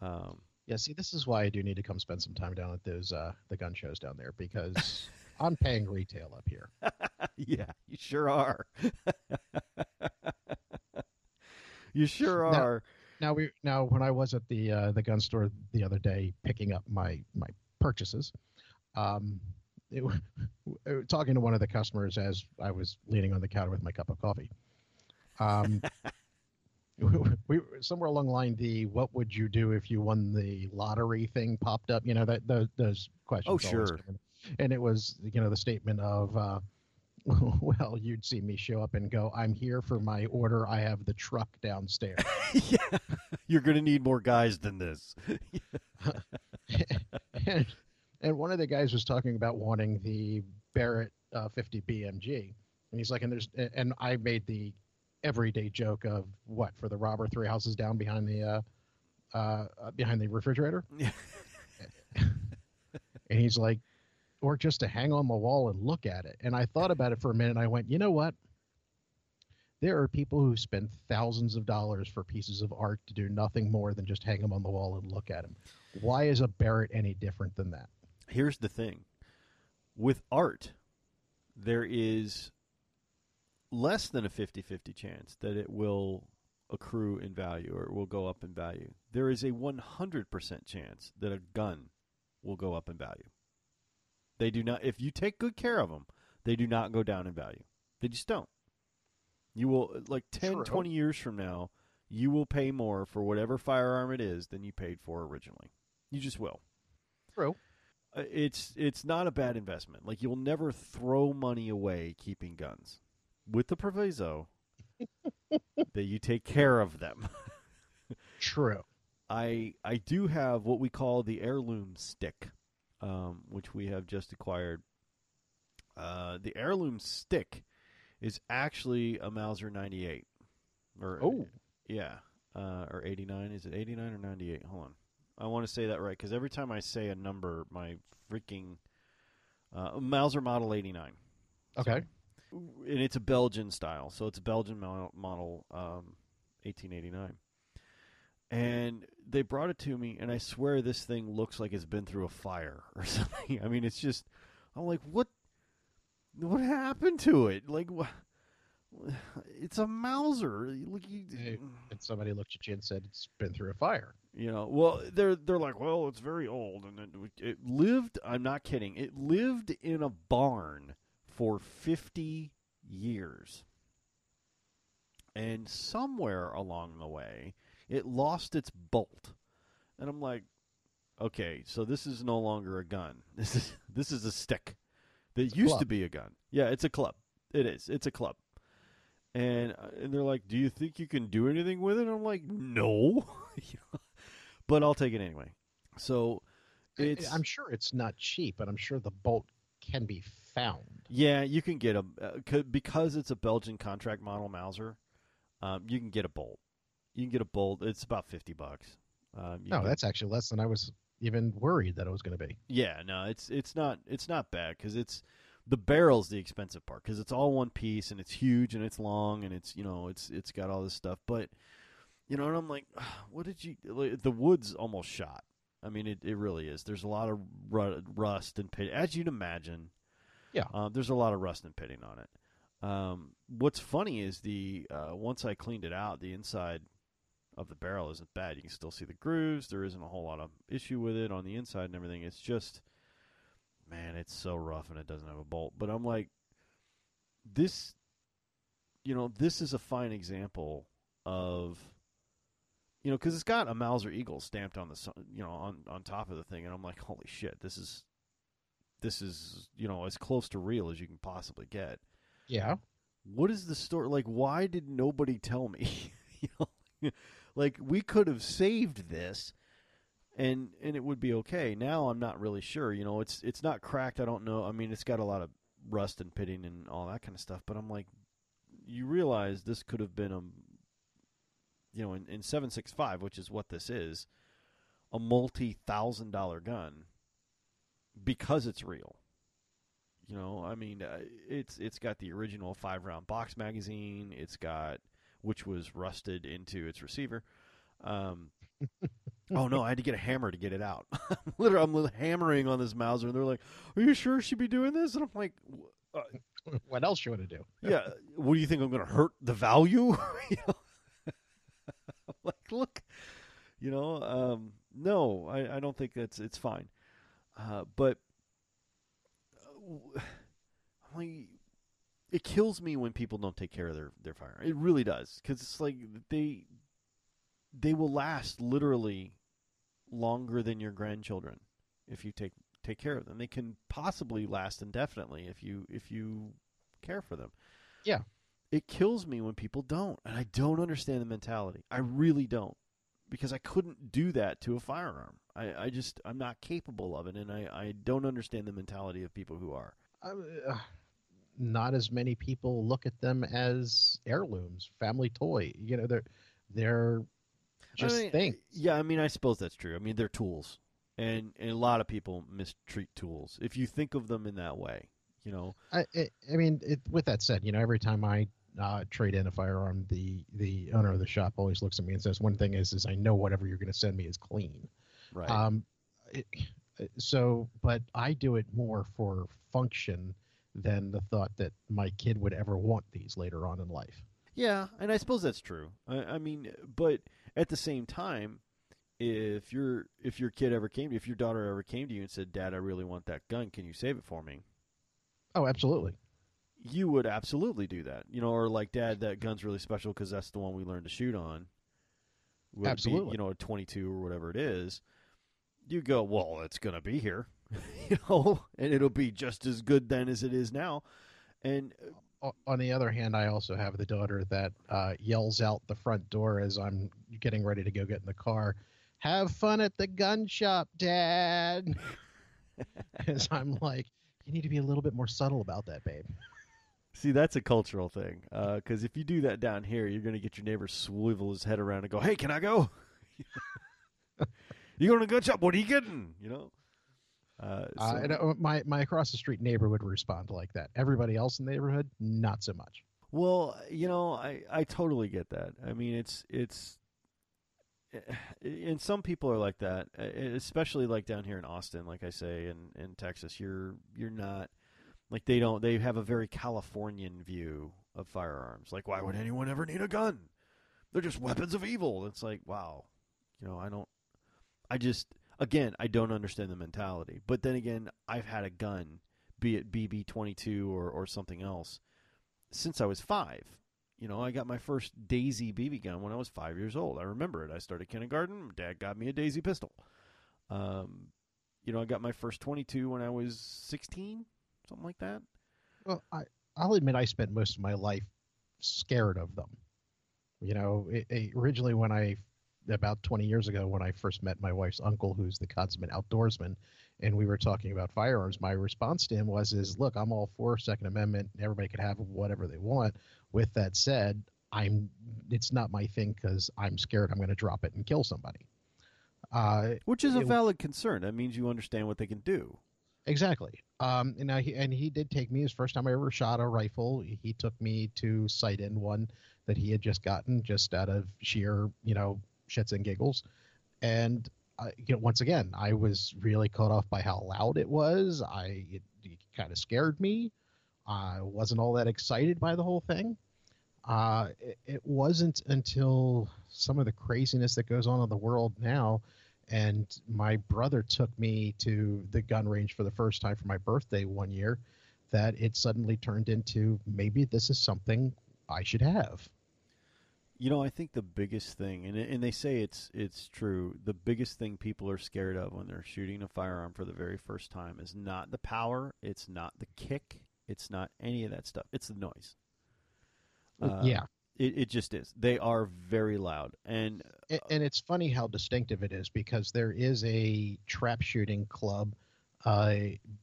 Um, Yeah, see, this is why I do need to come spend some time down at those uh, the gun shows down there because [laughs] I'm paying retail up here. [laughs] yeah, you sure are. [laughs] you sure are. Now we now when I was at the uh, the gun store the other day picking up my my purchases, um, it, [laughs] talking to one of the customers as I was leaning on the counter with my cup of coffee. Um, we somewhere along the line the what would you do if you won the lottery thing popped up. You know that those, those questions. Oh, sure. And it was you know the statement of. Uh, [laughs] well, you'd see me show up and go, I'm here for my order. I have the truck downstairs. [laughs] yeah. You're going to need more guys than this. and, [laughs] and one of the guys was talking about wanting the Barrett uh, 50 BMG, and he's like, and there's, and I made the everyday joke of what for the robber three houses down behind the, uh, uh, behind the refrigerator, and he's like, or just to hang on the wall and look at it. And I thought about it for a minute, and I went, you know what? There are people who spend thousands of dollars for pieces of art to do nothing more than just hang them on the wall and look at them. Why is a Barrett any different than that? Here's the thing with art, there is less than a 50 50 chance that it will accrue in value or it will go up in value. There is a 100% chance that a gun will go up in value. They do not, if you take good care of them, they do not go down in value. They just don't. You will, like 10, True. 20 years from now, you will pay more for whatever firearm it is than you paid for originally. You just will. True. Uh, it's it's not a bad investment. Like you'll never throw money away keeping guns, with the proviso [laughs] that you take care of them. [laughs] True. I I do have what we call the heirloom stick, um, which we have just acquired. Uh, the heirloom stick is actually a Mauser 98. Or Oh. yeah, uh, or 89. Is it 89 or 98? Hold on. I want to say that right because every time I say a number, my freaking uh, Mauser Model 89. Okay. And it's a Belgian style, so it's a Belgian mo- model, um, 1889. And they brought it to me, and I swear this thing looks like it's been through a fire [laughs] or something. I mean, it's just, I'm like, what? What happened to it? Like, what it's a Mauser. Look, you, Hey. And somebody looked at you and said it's been through a fire. you know, well, they're they're like, well, it's very old, and it, it lived. I'm not kidding. It lived in a barn for 50 years, and somewhere along the way, it lost its bolt, and I'm like, okay, so this is no longer a gun. [laughs] This is this is a stick that It's used to be a gun. Yeah, it's a club. It is. It's a club. And uh, and they're like, "Do you think you can do anything with it?" I'm like, "No." [laughs] But I'll take it anyway. So it's I'm sure it's not cheap, but I'm sure the bolt can be found. yeah, you can get a uh, because it's a Belgian contract model Mauser. Um, you can get a bolt. You can get a bolt. It's about fifty bucks. Um, No, can- that's actually less than I was even worried that it was going to be. Yeah, no, it's it's not it's not bad because it's the barrel's the expensive part because it's all one piece and it's huge and it's long and it's you know it's it's got all this stuff. But you know, and I'm like, what did you? like, The wood's almost shot. I mean, it it really is. There's a lot of ru- rust and pit, as you'd imagine. Yeah. uh, there's a lot of rust and pitting on it. Um, what's funny is the uh, once I cleaned it out, the inside of the barrel isn't bad. You can still see the grooves. There isn't a whole lot of issue with it on the inside and everything. It's just, man, it's so rough and it doesn't have a bolt. But I'm like, this, you know, this is a fine example of, you know, because it's got a Mauser Eagle stamped on the, you know, on on top of the thing, and I'm like, holy shit, this is, this is, you know, as close to real as you can possibly get Yeah. what is the story like why did nobody tell me [laughs] you know like we could have saved this and and it would be okay now i'm not really sure you know it's it's not cracked i don't know i mean it's got a lot of rust and pitting and all that kind of stuff but i'm like you realize this could have been a you know in, in 765 which is what this is a multi-thousand dollar gun because it's real you know, I mean, uh, it's it's got the original five round box magazine. It's got which was rusted into its receiver. Um, [laughs] oh no, I had to get a hammer to get it out. [laughs] Literally, I'm hammering on this Mauser, and they're like, "Are you sure she'd be doing this?" And I'm like, uh, [laughs] what else you want to do? "Yeah, what do you think? I'm going to hurt the value?" you know? Like, look, you know, um, no, I, I don't think that's it's fine, uh, but uh, like it kills me when people don't take care of their their firearm. It really does because it's like they they will last literally longer than your grandchildren if you take take care of them. They can possibly last indefinitely if you if you care for them. Yeah. It kills me when people don't, and I don't understand the mentality. I really don't. Because I couldn't do that to a firearm. I, I just I'm not capable of it and I, I don't understand the mentality of people who are. Uh, not as many people look at them as heirlooms, family toy. You know, they're they're just I mean, things. Yeah, I mean, I suppose that's true. I mean, they're tools, and, and a lot of people mistreat tools if you think of them in that way. You know, I, I, I mean, it, with that said, you know, every time I uh, trade in a firearm, the the owner of the shop always looks at me and says, "One thing is, is I know whatever you're going to send me is clean." right? Um, it, so, but I do it more for function than the thought that my kid would ever want these later on in life. yeah, and I suppose that's true. I, I mean, but at the same time, if your if your kid ever came to you, if your daughter ever came to you and said, "Dad, I really want that gun. Can you save it for me?" Oh, absolutely. you would absolutely do that. You know, or like, Dad, that gun's really special because that's the one we learned to shoot on. Would it be, Absolutely. you know, a 22 or whatever it is. You go, well, it's going to be here, [laughs] you know, and it'll be just as good then as it is now. And On the other hand, I also have the daughter that uh, yells out the front door as I'm getting ready to go get in the car. Have fun at the gun shop, Dad. [laughs] Because I'm like, you need to be a little bit more subtle about that, babe. see, that's a cultural thing. Because if you do that down here, you're going to get your neighbor swivel his head around and go, hey, can I go? [laughs] you going to gun shop? What are you getting? You know? Uh, Uh, and, uh, my my across the street neighbor would respond like that. Everybody else in the neighborhood, not so much. Well, you know, I I totally get that. I mean, it's it's and some people are like that, uh, especially like down here in Austin, like I say, in in Texas. You're you're not like they don't they have a very Californian view of firearms. Like, why would anyone ever need a gun? They're just weapons of evil. It's like, wow, you know, I don't. I just again, I don't understand the mentality. But then again, I've had a gun, be it BB twenty two or or something else since I was five. You know, I got my first Daisy BB gun when I was five years old. I remember it. I started kindergarten. Dad got me a Daisy pistol. Um, you know, I got my first 22 when I was 16, something like that. Well, I I'll admit I spent most of my life scared of them. You know, it, it- originally when I about 20 years ago when I first met my wife's uncle, who's the consummate outdoorsman, and we were talking about firearms, my response to him was, "Is look, I'm all for Second Amendment. Everybody can have whatever they want. With that said, I'm it's not my thing because I'm scared I'm going to drop it and kill somebody." Uh, Which is a it- valid concern. That means you understand what they can do. Exactly. Um, and, I, and he did take me his first time I ever shot a rifle. He took me to sight in one that he had just gotten, just out of sheer, you know, shits and giggles. And uh, you know, once again, I was really caught off by how loud it was. I it, it kind of scared me. I wasn't all that excited by the whole thing. Uh, it, it wasn't until some of the craziness that goes on in the world now and my brother took me to the gun range for the first time for my birthday one year that it suddenly turned into maybe this is something I should have. You know, I think the biggest thing, and and they say it's it's true. The biggest thing people are scared of when they're shooting a firearm for the very first time is not the power, it's not the kick, it's not any of that stuff. It's the noise. Uh, yeah, it it just is. They are very loud, and A- and it's funny how distinctive it is because there is a trap shooting club uh,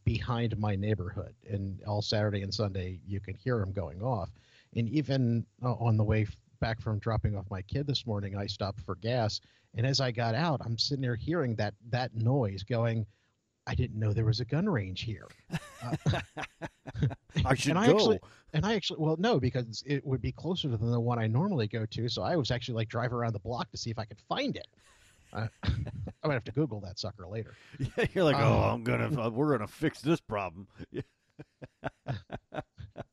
behind my neighborhood, and all Saturday and Sunday you can hear them going off. And even uh, on the way back from dropping off my kid this morning, I stopped for gas, and as I got out, I'm sitting there hearing that that noise going. I didn't know there was a gun range here. Uh, [laughs] I should and I go. actually, and I actually, well, no, because it would be closer than the one I normally go to. So I was actually like driving around the block to see if I could find it. Uh, [laughs] I might have to Google that sucker later. [laughs] yeah, you're like, oh, Uh, I'm gonna, uh, we're gonna fix this problem.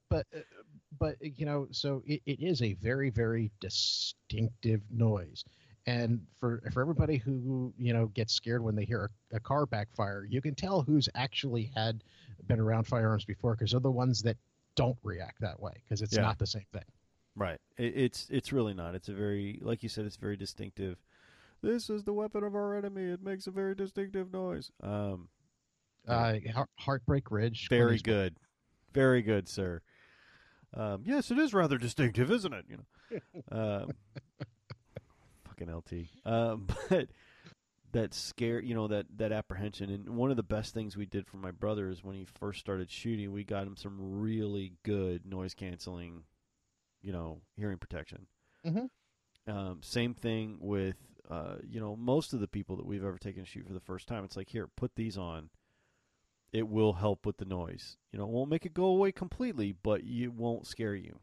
But, uh, but you know, so it, it is a very, very distinctive noise. And for for everybody who you know gets scared when they hear a, a car backfire, you can tell who's actually had been around firearms before because they're the ones that don't react that way because it's Yeah. not the same thing. Right. It, it's it's really not. It's a very like you said. It's very distinctive. This is the weapon of our enemy. It makes a very distinctive noise. Um, Uh, Heartbreak Ridge. Very good, very good, sir. Um, yes, it is rather distinctive, isn't it? You know, um, [laughs] fucking LT. Um, [laughs] but that scare, you know, that that apprehension, and one of the best things we did for my brother is when he first started shooting, we got him some really good noise canceling, you know, hearing protection. Mhm. Um, same thing with, uh, you know, most of the people that we've ever taken to shoot for the first time. It's like, here, put these on. It will help with the noise. You know, it won't make it go away completely, but it won't scare you.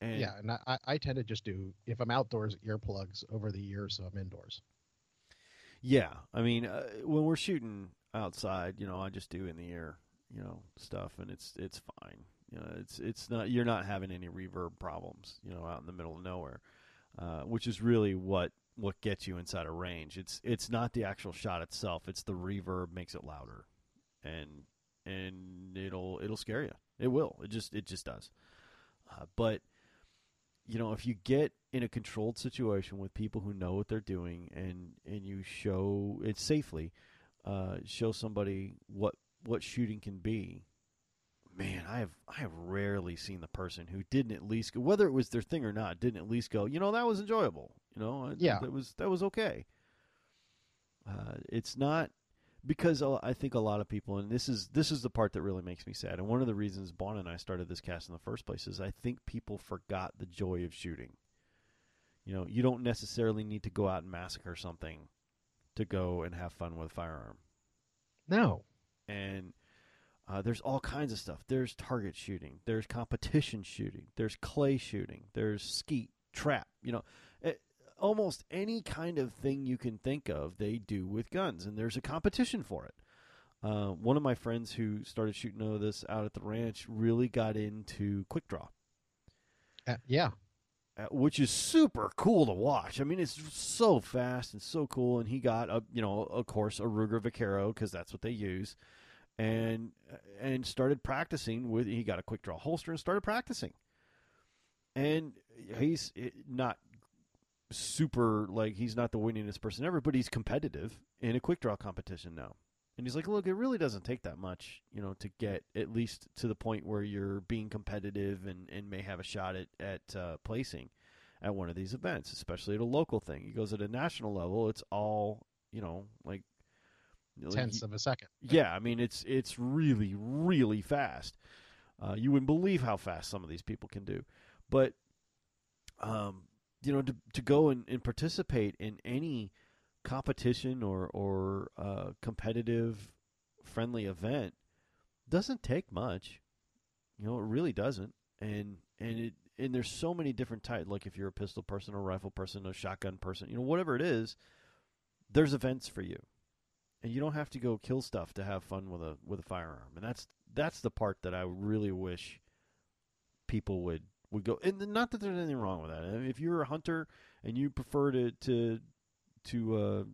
And Yeah, and I- I, tend to just do if I'm outdoors earplugs over the years, so I'm indoors. Yeah, I mean, uh, when we're shooting outside, you know, I just do in the air, you know, stuff, and it's it's fine. You know, it's it's not you're not having any reverb problems, you know, out in the middle of nowhere, uh, which is really what what gets you inside a range. It's it's not the actual shot itself; it's the reverb makes it louder, and and it'll it'll scare you. It will. It just it just does. Uh, but you know, if you get in a controlled situation with people who know what they're doing and and you show it safely, uh, show somebody what what shooting can be. Man, I have I have rarely seen the person who didn't at least go, whether it was their thing or not, didn't at least go. You know, that was enjoyable. You know, Yeah. that was that was okay. Uh, it's not because I think a lot of people, and this is this is the part that really makes me sad. And one of the reasons Bon and I started this cast in the first place is I think people forgot the joy of shooting. You know, you don't necessarily need to go out and massacre something to go and have fun with a firearm. No, And uh, there's all kinds of stuff. There's target shooting. There's competition shooting. There's clay shooting. There's skeet, trap. You know, almost any kind of thing you can think of, they do with guns, and there's a competition for it. Uh, one of my friends who started shooting all this out at the ranch really got into quick draw. Uh, yeah, uh, which is super cool to watch. I mean, it's so fast and so cool. And he got a, you know, of course, a Ruger Vaquero because that's what they use, and and started practicing with. He got a quick draw holster and started practicing. And he's not super like he's not the winningest person ever, but he's competitive in a quick draw competition now. And he's like, look, it really doesn't take that much, you know, to get at least to the point where you're being competitive and, and may have a shot at at uh, placing at one of these events, especially at a local thing. He goes at a national level, it's all you know, like like, tenths of a second. yeah, I mean it's it's really really fast. Uh, you wouldn't believe how fast some of these people can do, but um, you know to to go and, and participate in any competition or or uh, competitive friendly event doesn't take much. You know, it really doesn't. And and it and there's so many different types. Like if you're a pistol person, or rifle person, or shotgun person, you know, whatever it is, there's events for you, and you don't have to go kill stuff to have fun with a with a firearm. And that's that's the part that I really wish people would would go. And not that there's anything wrong with that. If you're a hunter and you prefer to to to uh,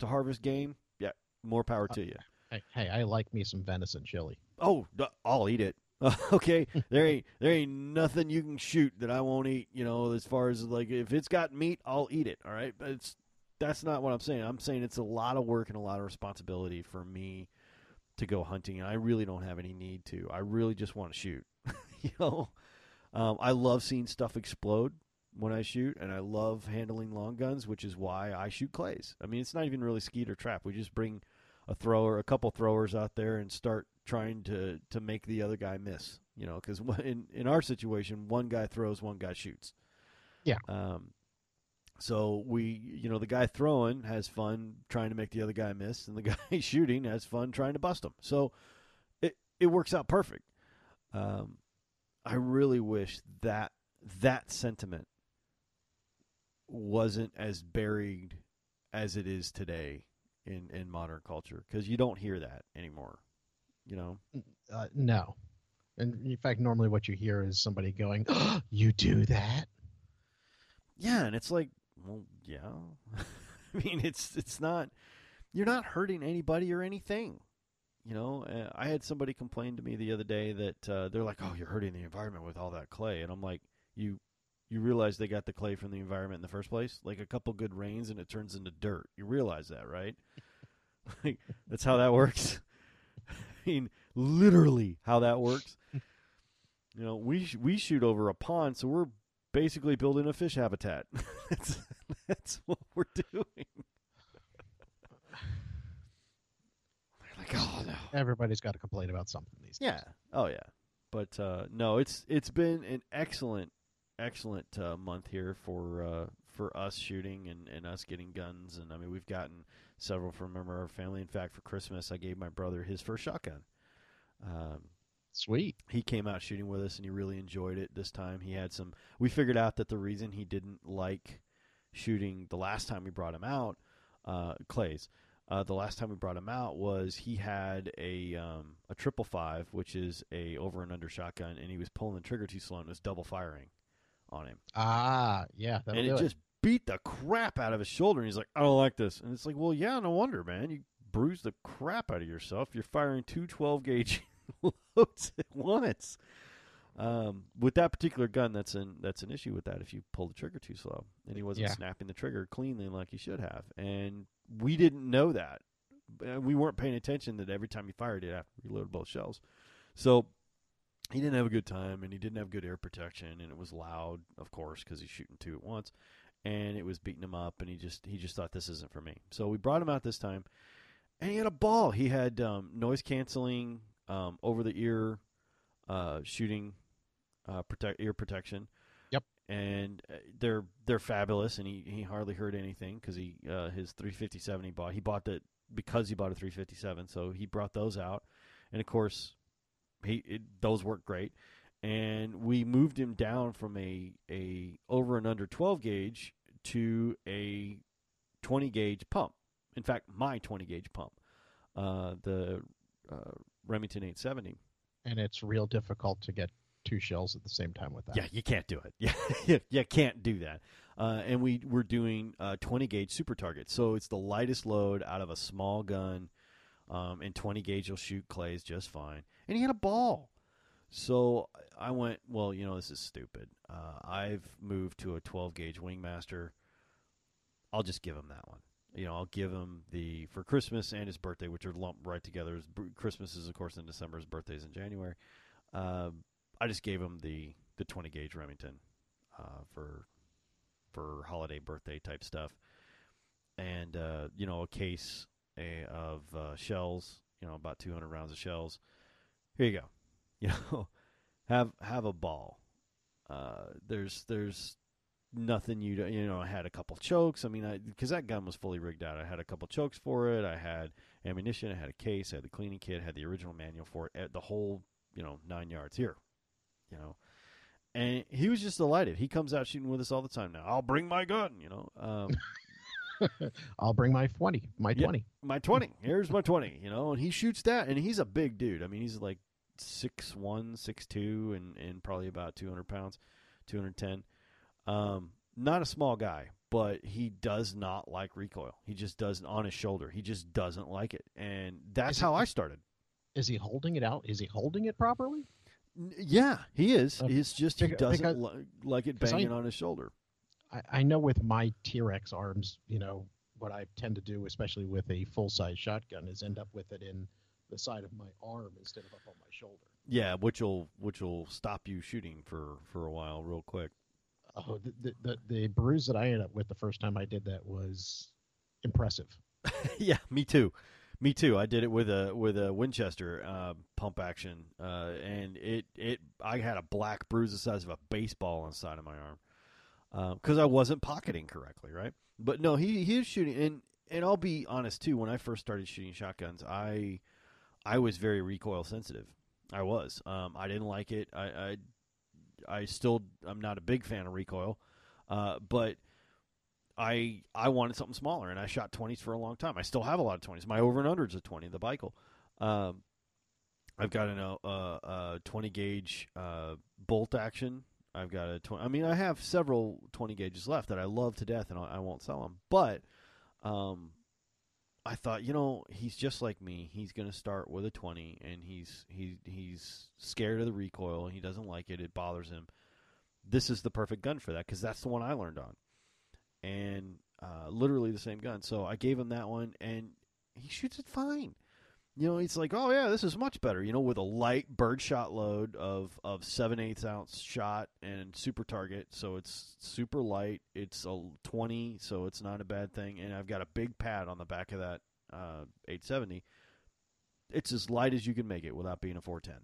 to harvest game, yeah, more power to you. Hey, hey, I like me some venison chili. Oh, I'll eat it. [laughs] okay, there ain't there ain't nothing you can shoot that I won't eat. You know, as far as like if it's got meat, I'll eat it. All right, but it's that's not what I'm saying. I'm saying it's a lot of work and a lot of responsibility for me to go hunting, and I really don't have any need to. I really just want to shoot. [laughs] you know, um, I love seeing stuff explode when I shoot, and I love handling long guns, which is why I shoot clays. I mean, it's not even really skeet or trap. We just bring a thrower, a couple throwers out there, and start trying to to make the other guy miss. You know, because [laughs] in in our situation, one guy throws, one guy shoots. Yeah. Um. So we, you know, the guy throwing has fun trying to make the other guy miss, and the [laughs] guy shooting has fun trying to bust him. So it it works out perfect. Um, I really wish that that sentiment wasn't as buried as it is today in in modern culture because you don't hear that anymore. You know, Uh, no. And in fact, normally what you hear is somebody going, oh, "You do that?" yeah, and it's like, well, yeah. [laughs] I mean, it's it's not you're not hurting anybody or anything. You know, uh, I had somebody complain to me the other day that uh, they're like, "Oh, you're hurting the environment with all that clay," and I'm like, "You you realize they got the clay from the environment in the first place? Like a couple good rains and it turns into dirt. You realize that, right? [laughs] like that's how that works. [laughs] I mean, literally how that works. [laughs] You know, we sh- we shoot over a pond, so we're basically building a fish habitat. that's that's what we're doing. They're like, oh no. Everybody's got to complain about something these days. Yeah. Oh yeah. But uh, no, it's it's been an excellent excellent uh, month here for uh, for us shooting and, and us getting guns and I mean we've gotten several from our family. In fact, for Christmas I gave my brother his first shotgun. Um, Sweet. he came out shooting with us and he really enjoyed it this time. He had some we figured out that the reason he didn't like shooting the last time we brought him out, uh, Clay's, uh, the last time we brought him out was he had a um, a triple five, which is a over and under shotgun, and he was pulling the trigger too slow and it was double firing on him. Ah, yeah. And do it just beat the crap out of his shoulder and he's like, I don't like this. And it's like, Well, yeah, no wonder, man. You bruise the crap out of yourself. You're firing two 12 gauge [laughs] loads at once. Um, with that particular gun, that's an that's an issue with that. If you pull the trigger too slow, and he wasn't Yeah. snapping the trigger cleanly like he should have, and we didn't know that. Uh, We weren't paying attention that every time he fired it, after reload both shells, so he didn't have a good time, and he didn't have good air protection, and it was loud, of course, because he's shooting two at once, and it was beating him up, and he just he just thought this isn't for me. So we brought him out this time, and he had a ball. He had um, noise canceling, um, over the ear uh, shooting, uh, protect ear protection. And uh, they're they're fabulous, and he, he hardly heard anything because he uh, his 357 he bought he bought that because he bought a 357, so he brought those out, and of course, he it, those work great. And we moved him down from a a over and under 12 gauge to a 20 gauge pump. In fact, my 20 gauge pump, uh, the uh, Remington 870. And it's real difficult to get two shells at the same time with that. Yeah, you can't do it. [laughs] Yeah, you, can't do that. Uh, and we we're doing uh, 20 gauge super target, so it's the lightest load out of a small gun, um, and 20 gauge will shoot clays just fine. And he had a ball, so I went, well, you know, this is stupid. Uh, I've moved to a 12 gauge Wingmaster. I'll just give him that one. You know, I'll give him the for Christmas and his birthday, which are lumped right together. Christmas is of course in December. His birthday's in January. Um, I just gave him the the 20 gauge Remington uh, for for holiday birthday type stuff, and uh, you know a case a, of uh, shells, you know about 200 rounds of shells. Here you go, [laughs] you know, have have a ball. Uh, there's there's nothing you you know. I had a couple chokes. I mean, I because that gun was fully rigged out. I had a couple chokes for it. I had ammunition. I had a case. I had the cleaning kit. I Had the original manual for it. eh, The whole you know nine yards here. You know, and he was just delighted. He comes out shooting with us all the time now. I'll bring my gun. You know. Um, [laughs] I'll bring my twenty, my Yeah. twenty. my 20 here's my 20 you know and he shoots that and he's a big dude i mean he's like six one, six two, and and probably about 200 pounds 210 um not a small guy but he does not like recoil he just doesn't on his shoulder he just doesn't like it and that's how i started Is he holding it out? Is he holding it properly? Yeah he is it's just he doesn't because- li- like it 'cause I- banging on his shoulder I, I know with my T-Rex arms, you know, what I tend to do, especially with a full-size shotgun, is end up with it in the side of my arm instead of up on my shoulder. yeah which will which will stop you shooting for for a while real quick Oh, the, the, the, the bruise that I ended up with the first time I did that was impressive. [laughs] yeah, me too. Me too. I did it with a with a Winchester uh, pump action, uh, and it it I had a black bruise the size of a baseball on the side of my arm because I wasn't pocketing correctly, right? But no, he he was shooting, and and I'll be honest too. When I first started shooting shotguns, I I was very recoil sensitive. I was. Um, I didn't like it. I, I I still I'm not a big fan of recoil, uh, but I I wanted something smaller, and I shot twenties for a long time. I still have a lot of twenties. My over and unders a twenty, the Baikal. Um, I've got a uh, uh, twenty gauge uh, bolt action. I've got a twenty. I mean, I have several twenty gauges left that I love to death, and I, I won't sell them. But um, I thought, you know, he's just like me. He's going to start with a twenty, and he's he he's scared of the recoil. He doesn't like it. It bothers him. This is the perfect gun for that because that's the one I learned on and uh, literally the same gun. So I gave him that one, and he shoots it fine. You know, he's like, "Oh yeah, this is much better." You know, with a light birdshot load of of seven eighths ounce shot and super target, so it's super light. It's a twenty, so it's not a bad thing. And I've got a big pad on the back of that uh, eight seventy. It's as light as you can make it without being a four ten.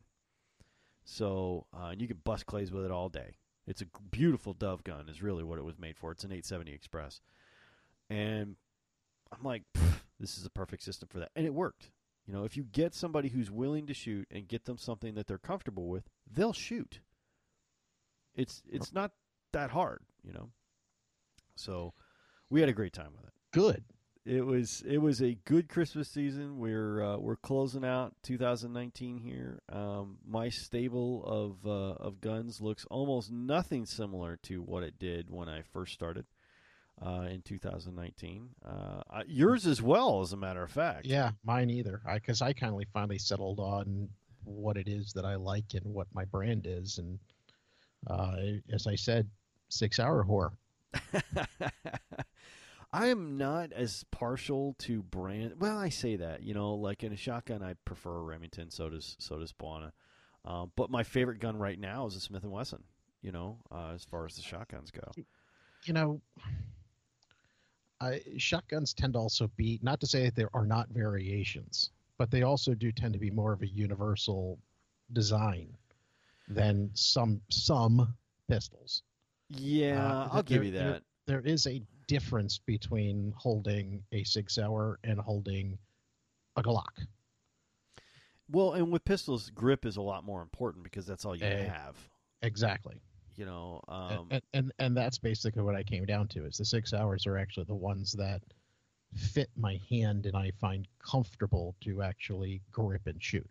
So uh, and you can bust clays with it all day. It's a beautiful dove gun, is really what it was made for. It's an 870 Express, and I'm like, this is a perfect system for that, and it worked. You know, if you get somebody who's willing to shoot and get them something that they're comfortable with, they'll shoot. It's it's not that hard, you know. So we had a great time with it Good. It was it was a good Christmas season. We're uh, we're closing out 2019 here. Um, my stable of uh, of guns looks almost nothing similar to what it did when I first started uh, in 2019. Uh, yours as well, as a matter of fact. Yeah, mine either. I because I kind of finally settled on what it is that I like and what my brand is, and uh, as I said, Sig Sauer whore. [laughs] I am not as partial to brand. Well, I say that you know, like in a shotgun, I prefer a Remington. So does so does Buana. Uh, but my favorite gun right now is a Smith and Wesson. You know, uh, as far as the shotguns go. You know, I, shotguns tend to also be not to say that there are not variations, but they also do tend to be more of a universal design than some some pistols. Yeah, Uh, I'll give there- you there- that. There is a difference between holding a Sig Sauer and holding a Glock. Well, and with pistols, grip is a lot more important because that's all you Eh, have. Exactly. You know, And- um, and, and and that's basically what I came down to is the Sig Sauers are actually the ones that fit my hand and I find comfortable to actually grip and shoot.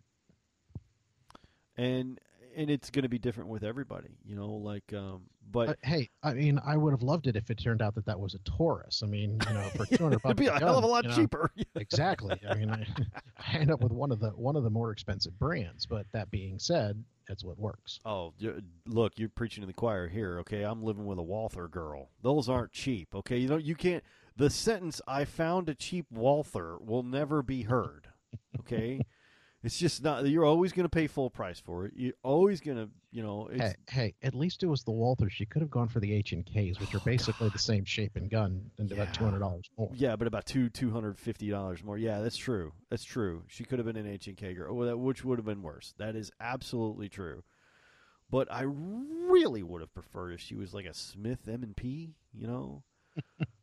and and it's going to be different with everybody. You know, like, um, but Uh, hey, I mean, I would have loved it if it turned out that that was a Taurus. I mean, you know, for [laughs] two hundred bucks, it'd be a hell of a lot you know, cheaper. [laughs] Exactly. I mean, I, [laughs] I end up with one of the one of the more expensive brands. But that being said, that's what works. Oh, look, you're preaching to the choir here. Okay, I'm living with a Walther girl. Those aren't cheap. Okay, you know you can't. The sentence "I found a cheap Walther" will never be heard. Okay, it's just not. You're always going to pay full price for it. You're always going to, you know. It's, Hey, hey, at least it was the Walther. She could have gone for the H and Ks, which are Oh, basically the same shape and gun, and Yeah. about two hundred dollars more. Yeah, but about two two hundred fifty dollars more. Yeah, that's true. That's true. She could have been an H and K girl, which would have been worse. That is absolutely true. But I really would have preferred if she was like a Smith M and P, you know,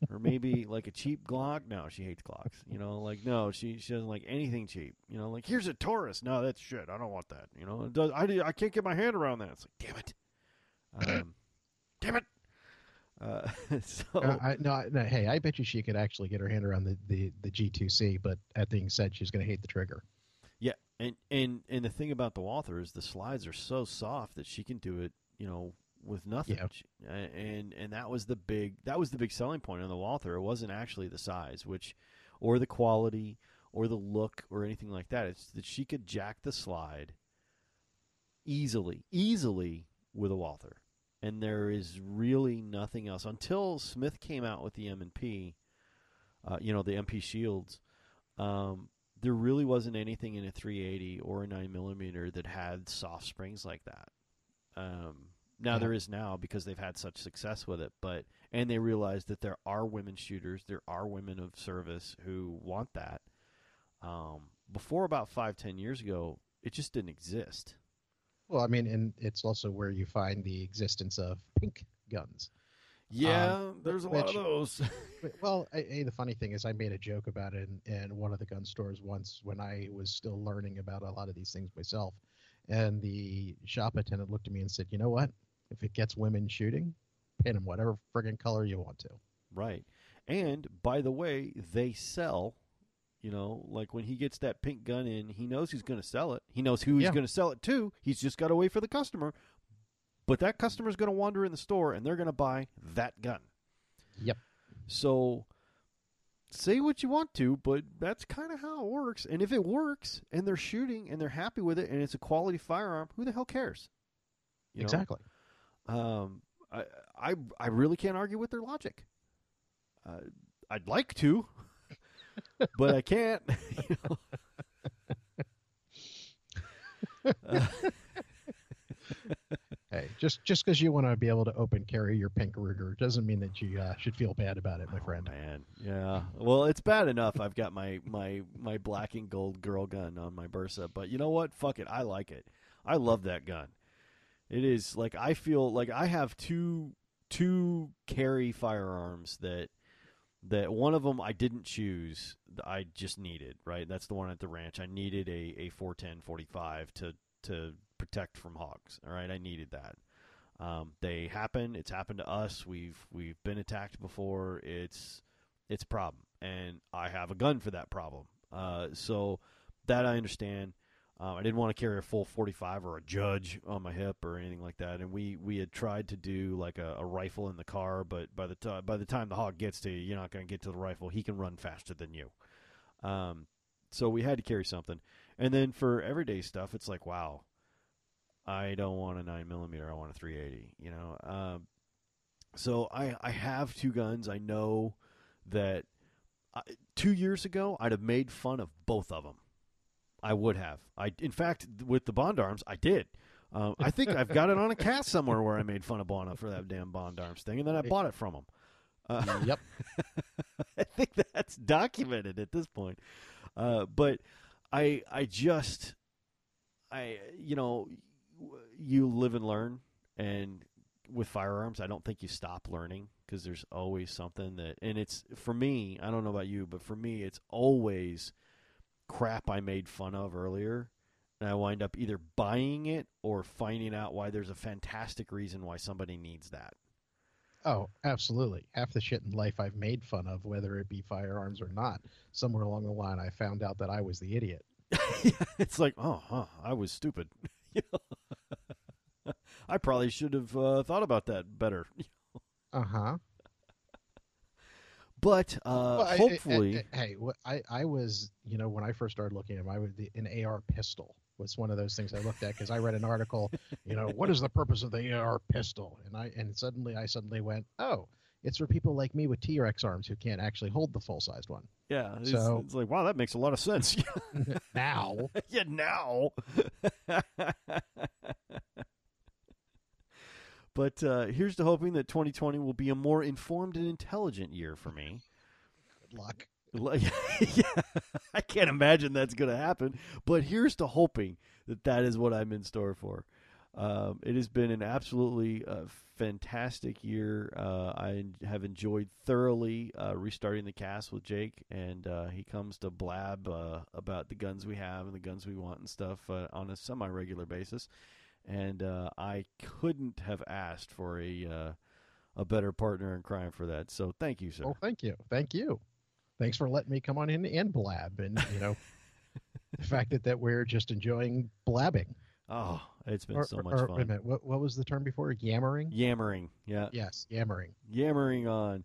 or maybe like a cheap Glock. No, she hates Glocks. You know, like no, she she doesn't like anything cheap. You know, like here's a Taurus. No, that's shit. I don't want that. You know, does I I can't get my hand around that. It's like damn it, um, [laughs] damn it. Uh, [laughs] so Uh, I, no, no, hey, I bet you she could actually get her hand around the, the, the G2C, but that being said, she's going to hate the trigger. Yeah, and and and the thing about the Walther is the slides are so soft that she can do it, you know, with nothing. Yeah. And and that was the big that was the big selling point on the Walther. It wasn't actually the size, which or the quality or the look or anything like that. It's that she could jack the slide easily, easily with a Walther. And there is really nothing else until Smith came out with the M and P, uh, you know, the MP shields. Um, there really wasn't anything in a 380 or a 9 millimeter that had soft springs like that. Um, now Yeah. there is now because they've had such success with it, but and they realized that there are women shooters, there are women of service who want that. Um, before about five, ten years ago, it just didn't exist. Well, I mean, and it's also where you find the existence of pink guns. Yeah, there's a lot of those. [laughs] Well, I, I- the funny thing is, I made a joke about it in, in one of the gun stores once when I was still learning about a lot of these things myself. And the shop attendant looked at me and said, "You know what? If it gets women shooting, paint them whatever friggin' color you want to." Right. And by the way, they sell. You know, like when he gets that pink gun in, he knows he's going to sell it. He knows who he's Yeah. going to sell it to. He's just got to wait for the customer. But that customer's going to wander in the store and they're going to buy that gun. Yep. So say what you want to, but that's kind of how it works. And if it works and they're shooting and they're happy with it and it's a quality firearm, who the hell cares? You know? Exactly. Um, I, I, I really can't argue with their logic. Uh, I'd like to, [laughs] but I can't. [laughs] you know. Uh, [laughs] Hey, just just because you want to be able to open carry your pink Ruger doesn't mean that you uh, should feel bad about it, my oh, friend. man, yeah. Well, it's bad enough. I've got my my my black and gold girl gun on my Bersa, but you know what? Fuck it. I like it. I love that gun. It is like I feel like I have two two carry firearms that that one of them I didn't choose. I just needed, right? That's the one at the ranch. I needed a a 410 45 to to protect from hogs. All right, I needed that. Um, they happen. It's happened to us. We've we've been attacked before. It's it's a problem, and I have a gun for that problem. Uh, so that I understand. Um, I didn't want to carry a full 45 or a judge on my hip or anything like that. And we, we had tried to do like a, a rifle in the car, but by the time by the time the hog gets to you, you're not going to get to the rifle. He can run faster than you. Um, so we had to carry something. And then for everyday stuff, it's like, wow, I don't want a nine millimeter. I want a 380. You know. Um, so I I have two guns. I know that I, two years ago I'd have made fun of both of them. I would have. I in fact with the Bond arms I did. Um, I think I've got it on a cast somewhere where I made fun of Bona for that damn Bond arms thing, and then I bought it from him. Uh, yep. [laughs] I think that's documented at this point. Uh, but I I just I you know you live and learn and with firearms I don't think you stop learning because there's always something that and it's for me I don't know about you but for me it's always crap I made fun of earlier and I wind up either buying it or finding out why there's a fantastic reason why somebody needs that. Oh, absolutely. Half the shit in life I've made fun of, whether it be firearms or not, somewhere along the line I found out that I was the idiot. [laughs] it's like, oh, huh, I was stupid. [laughs] You know? [laughs] I probably should have uh, thought about that better. Uh huh. But uh, hopefully, hey, what I I was, you know, when I first started looking at them, I was the, an AR pistol was one of those things I looked at because I read an article, you know, what is the purpose of the AR pistol? And I and suddenly I suddenly went, oh, it's for people like me with T-Rex arms who can't actually hold the full sized one. yeah, it's, so- it's like, wow, that makes a lot of sense. [laughs] now, [laughs] yeah, now. [laughs] but uh, here's to hoping that 2020 will be a more informed and intelligent year for me. good luck. [laughs] Yeah, I can't imagine that's going to happen. But here's to hoping that that is what I'm in store for. Um, it has been an absolutely uh, fantastic year. Uh, I have enjoyed thoroughly uh, restarting the cast with Jake, and uh, he comes to blab uh, about the guns we have and the guns we want and stuff uh, on a semi-regular basis. And uh, I couldn't have asked for a uh, a better partner in crime for that. So thank you, sir. Oh, thank you, thank you. Thanks for letting me come on in and blab, and you know, [laughs] the fact that that we're just enjoying blabbing. Oh, it's been Or- so much or, fun. Wait a minute, what, what was the term before? Yammering. Yammering, yeah. Yes, yammering. yammering on.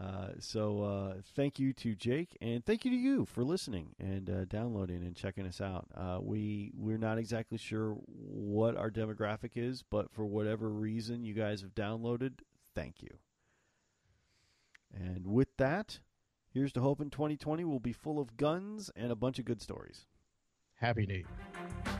Uh, so uh, thank you to Jake, and thank you to you for listening and uh, downloading and checking us out. Uh, we we're not exactly sure what our demographic is, but for whatever reason you guys have downloaded, thank you. And with that, here's to hoping 2020 will be full of guns and a bunch of good stories. Happy New Year.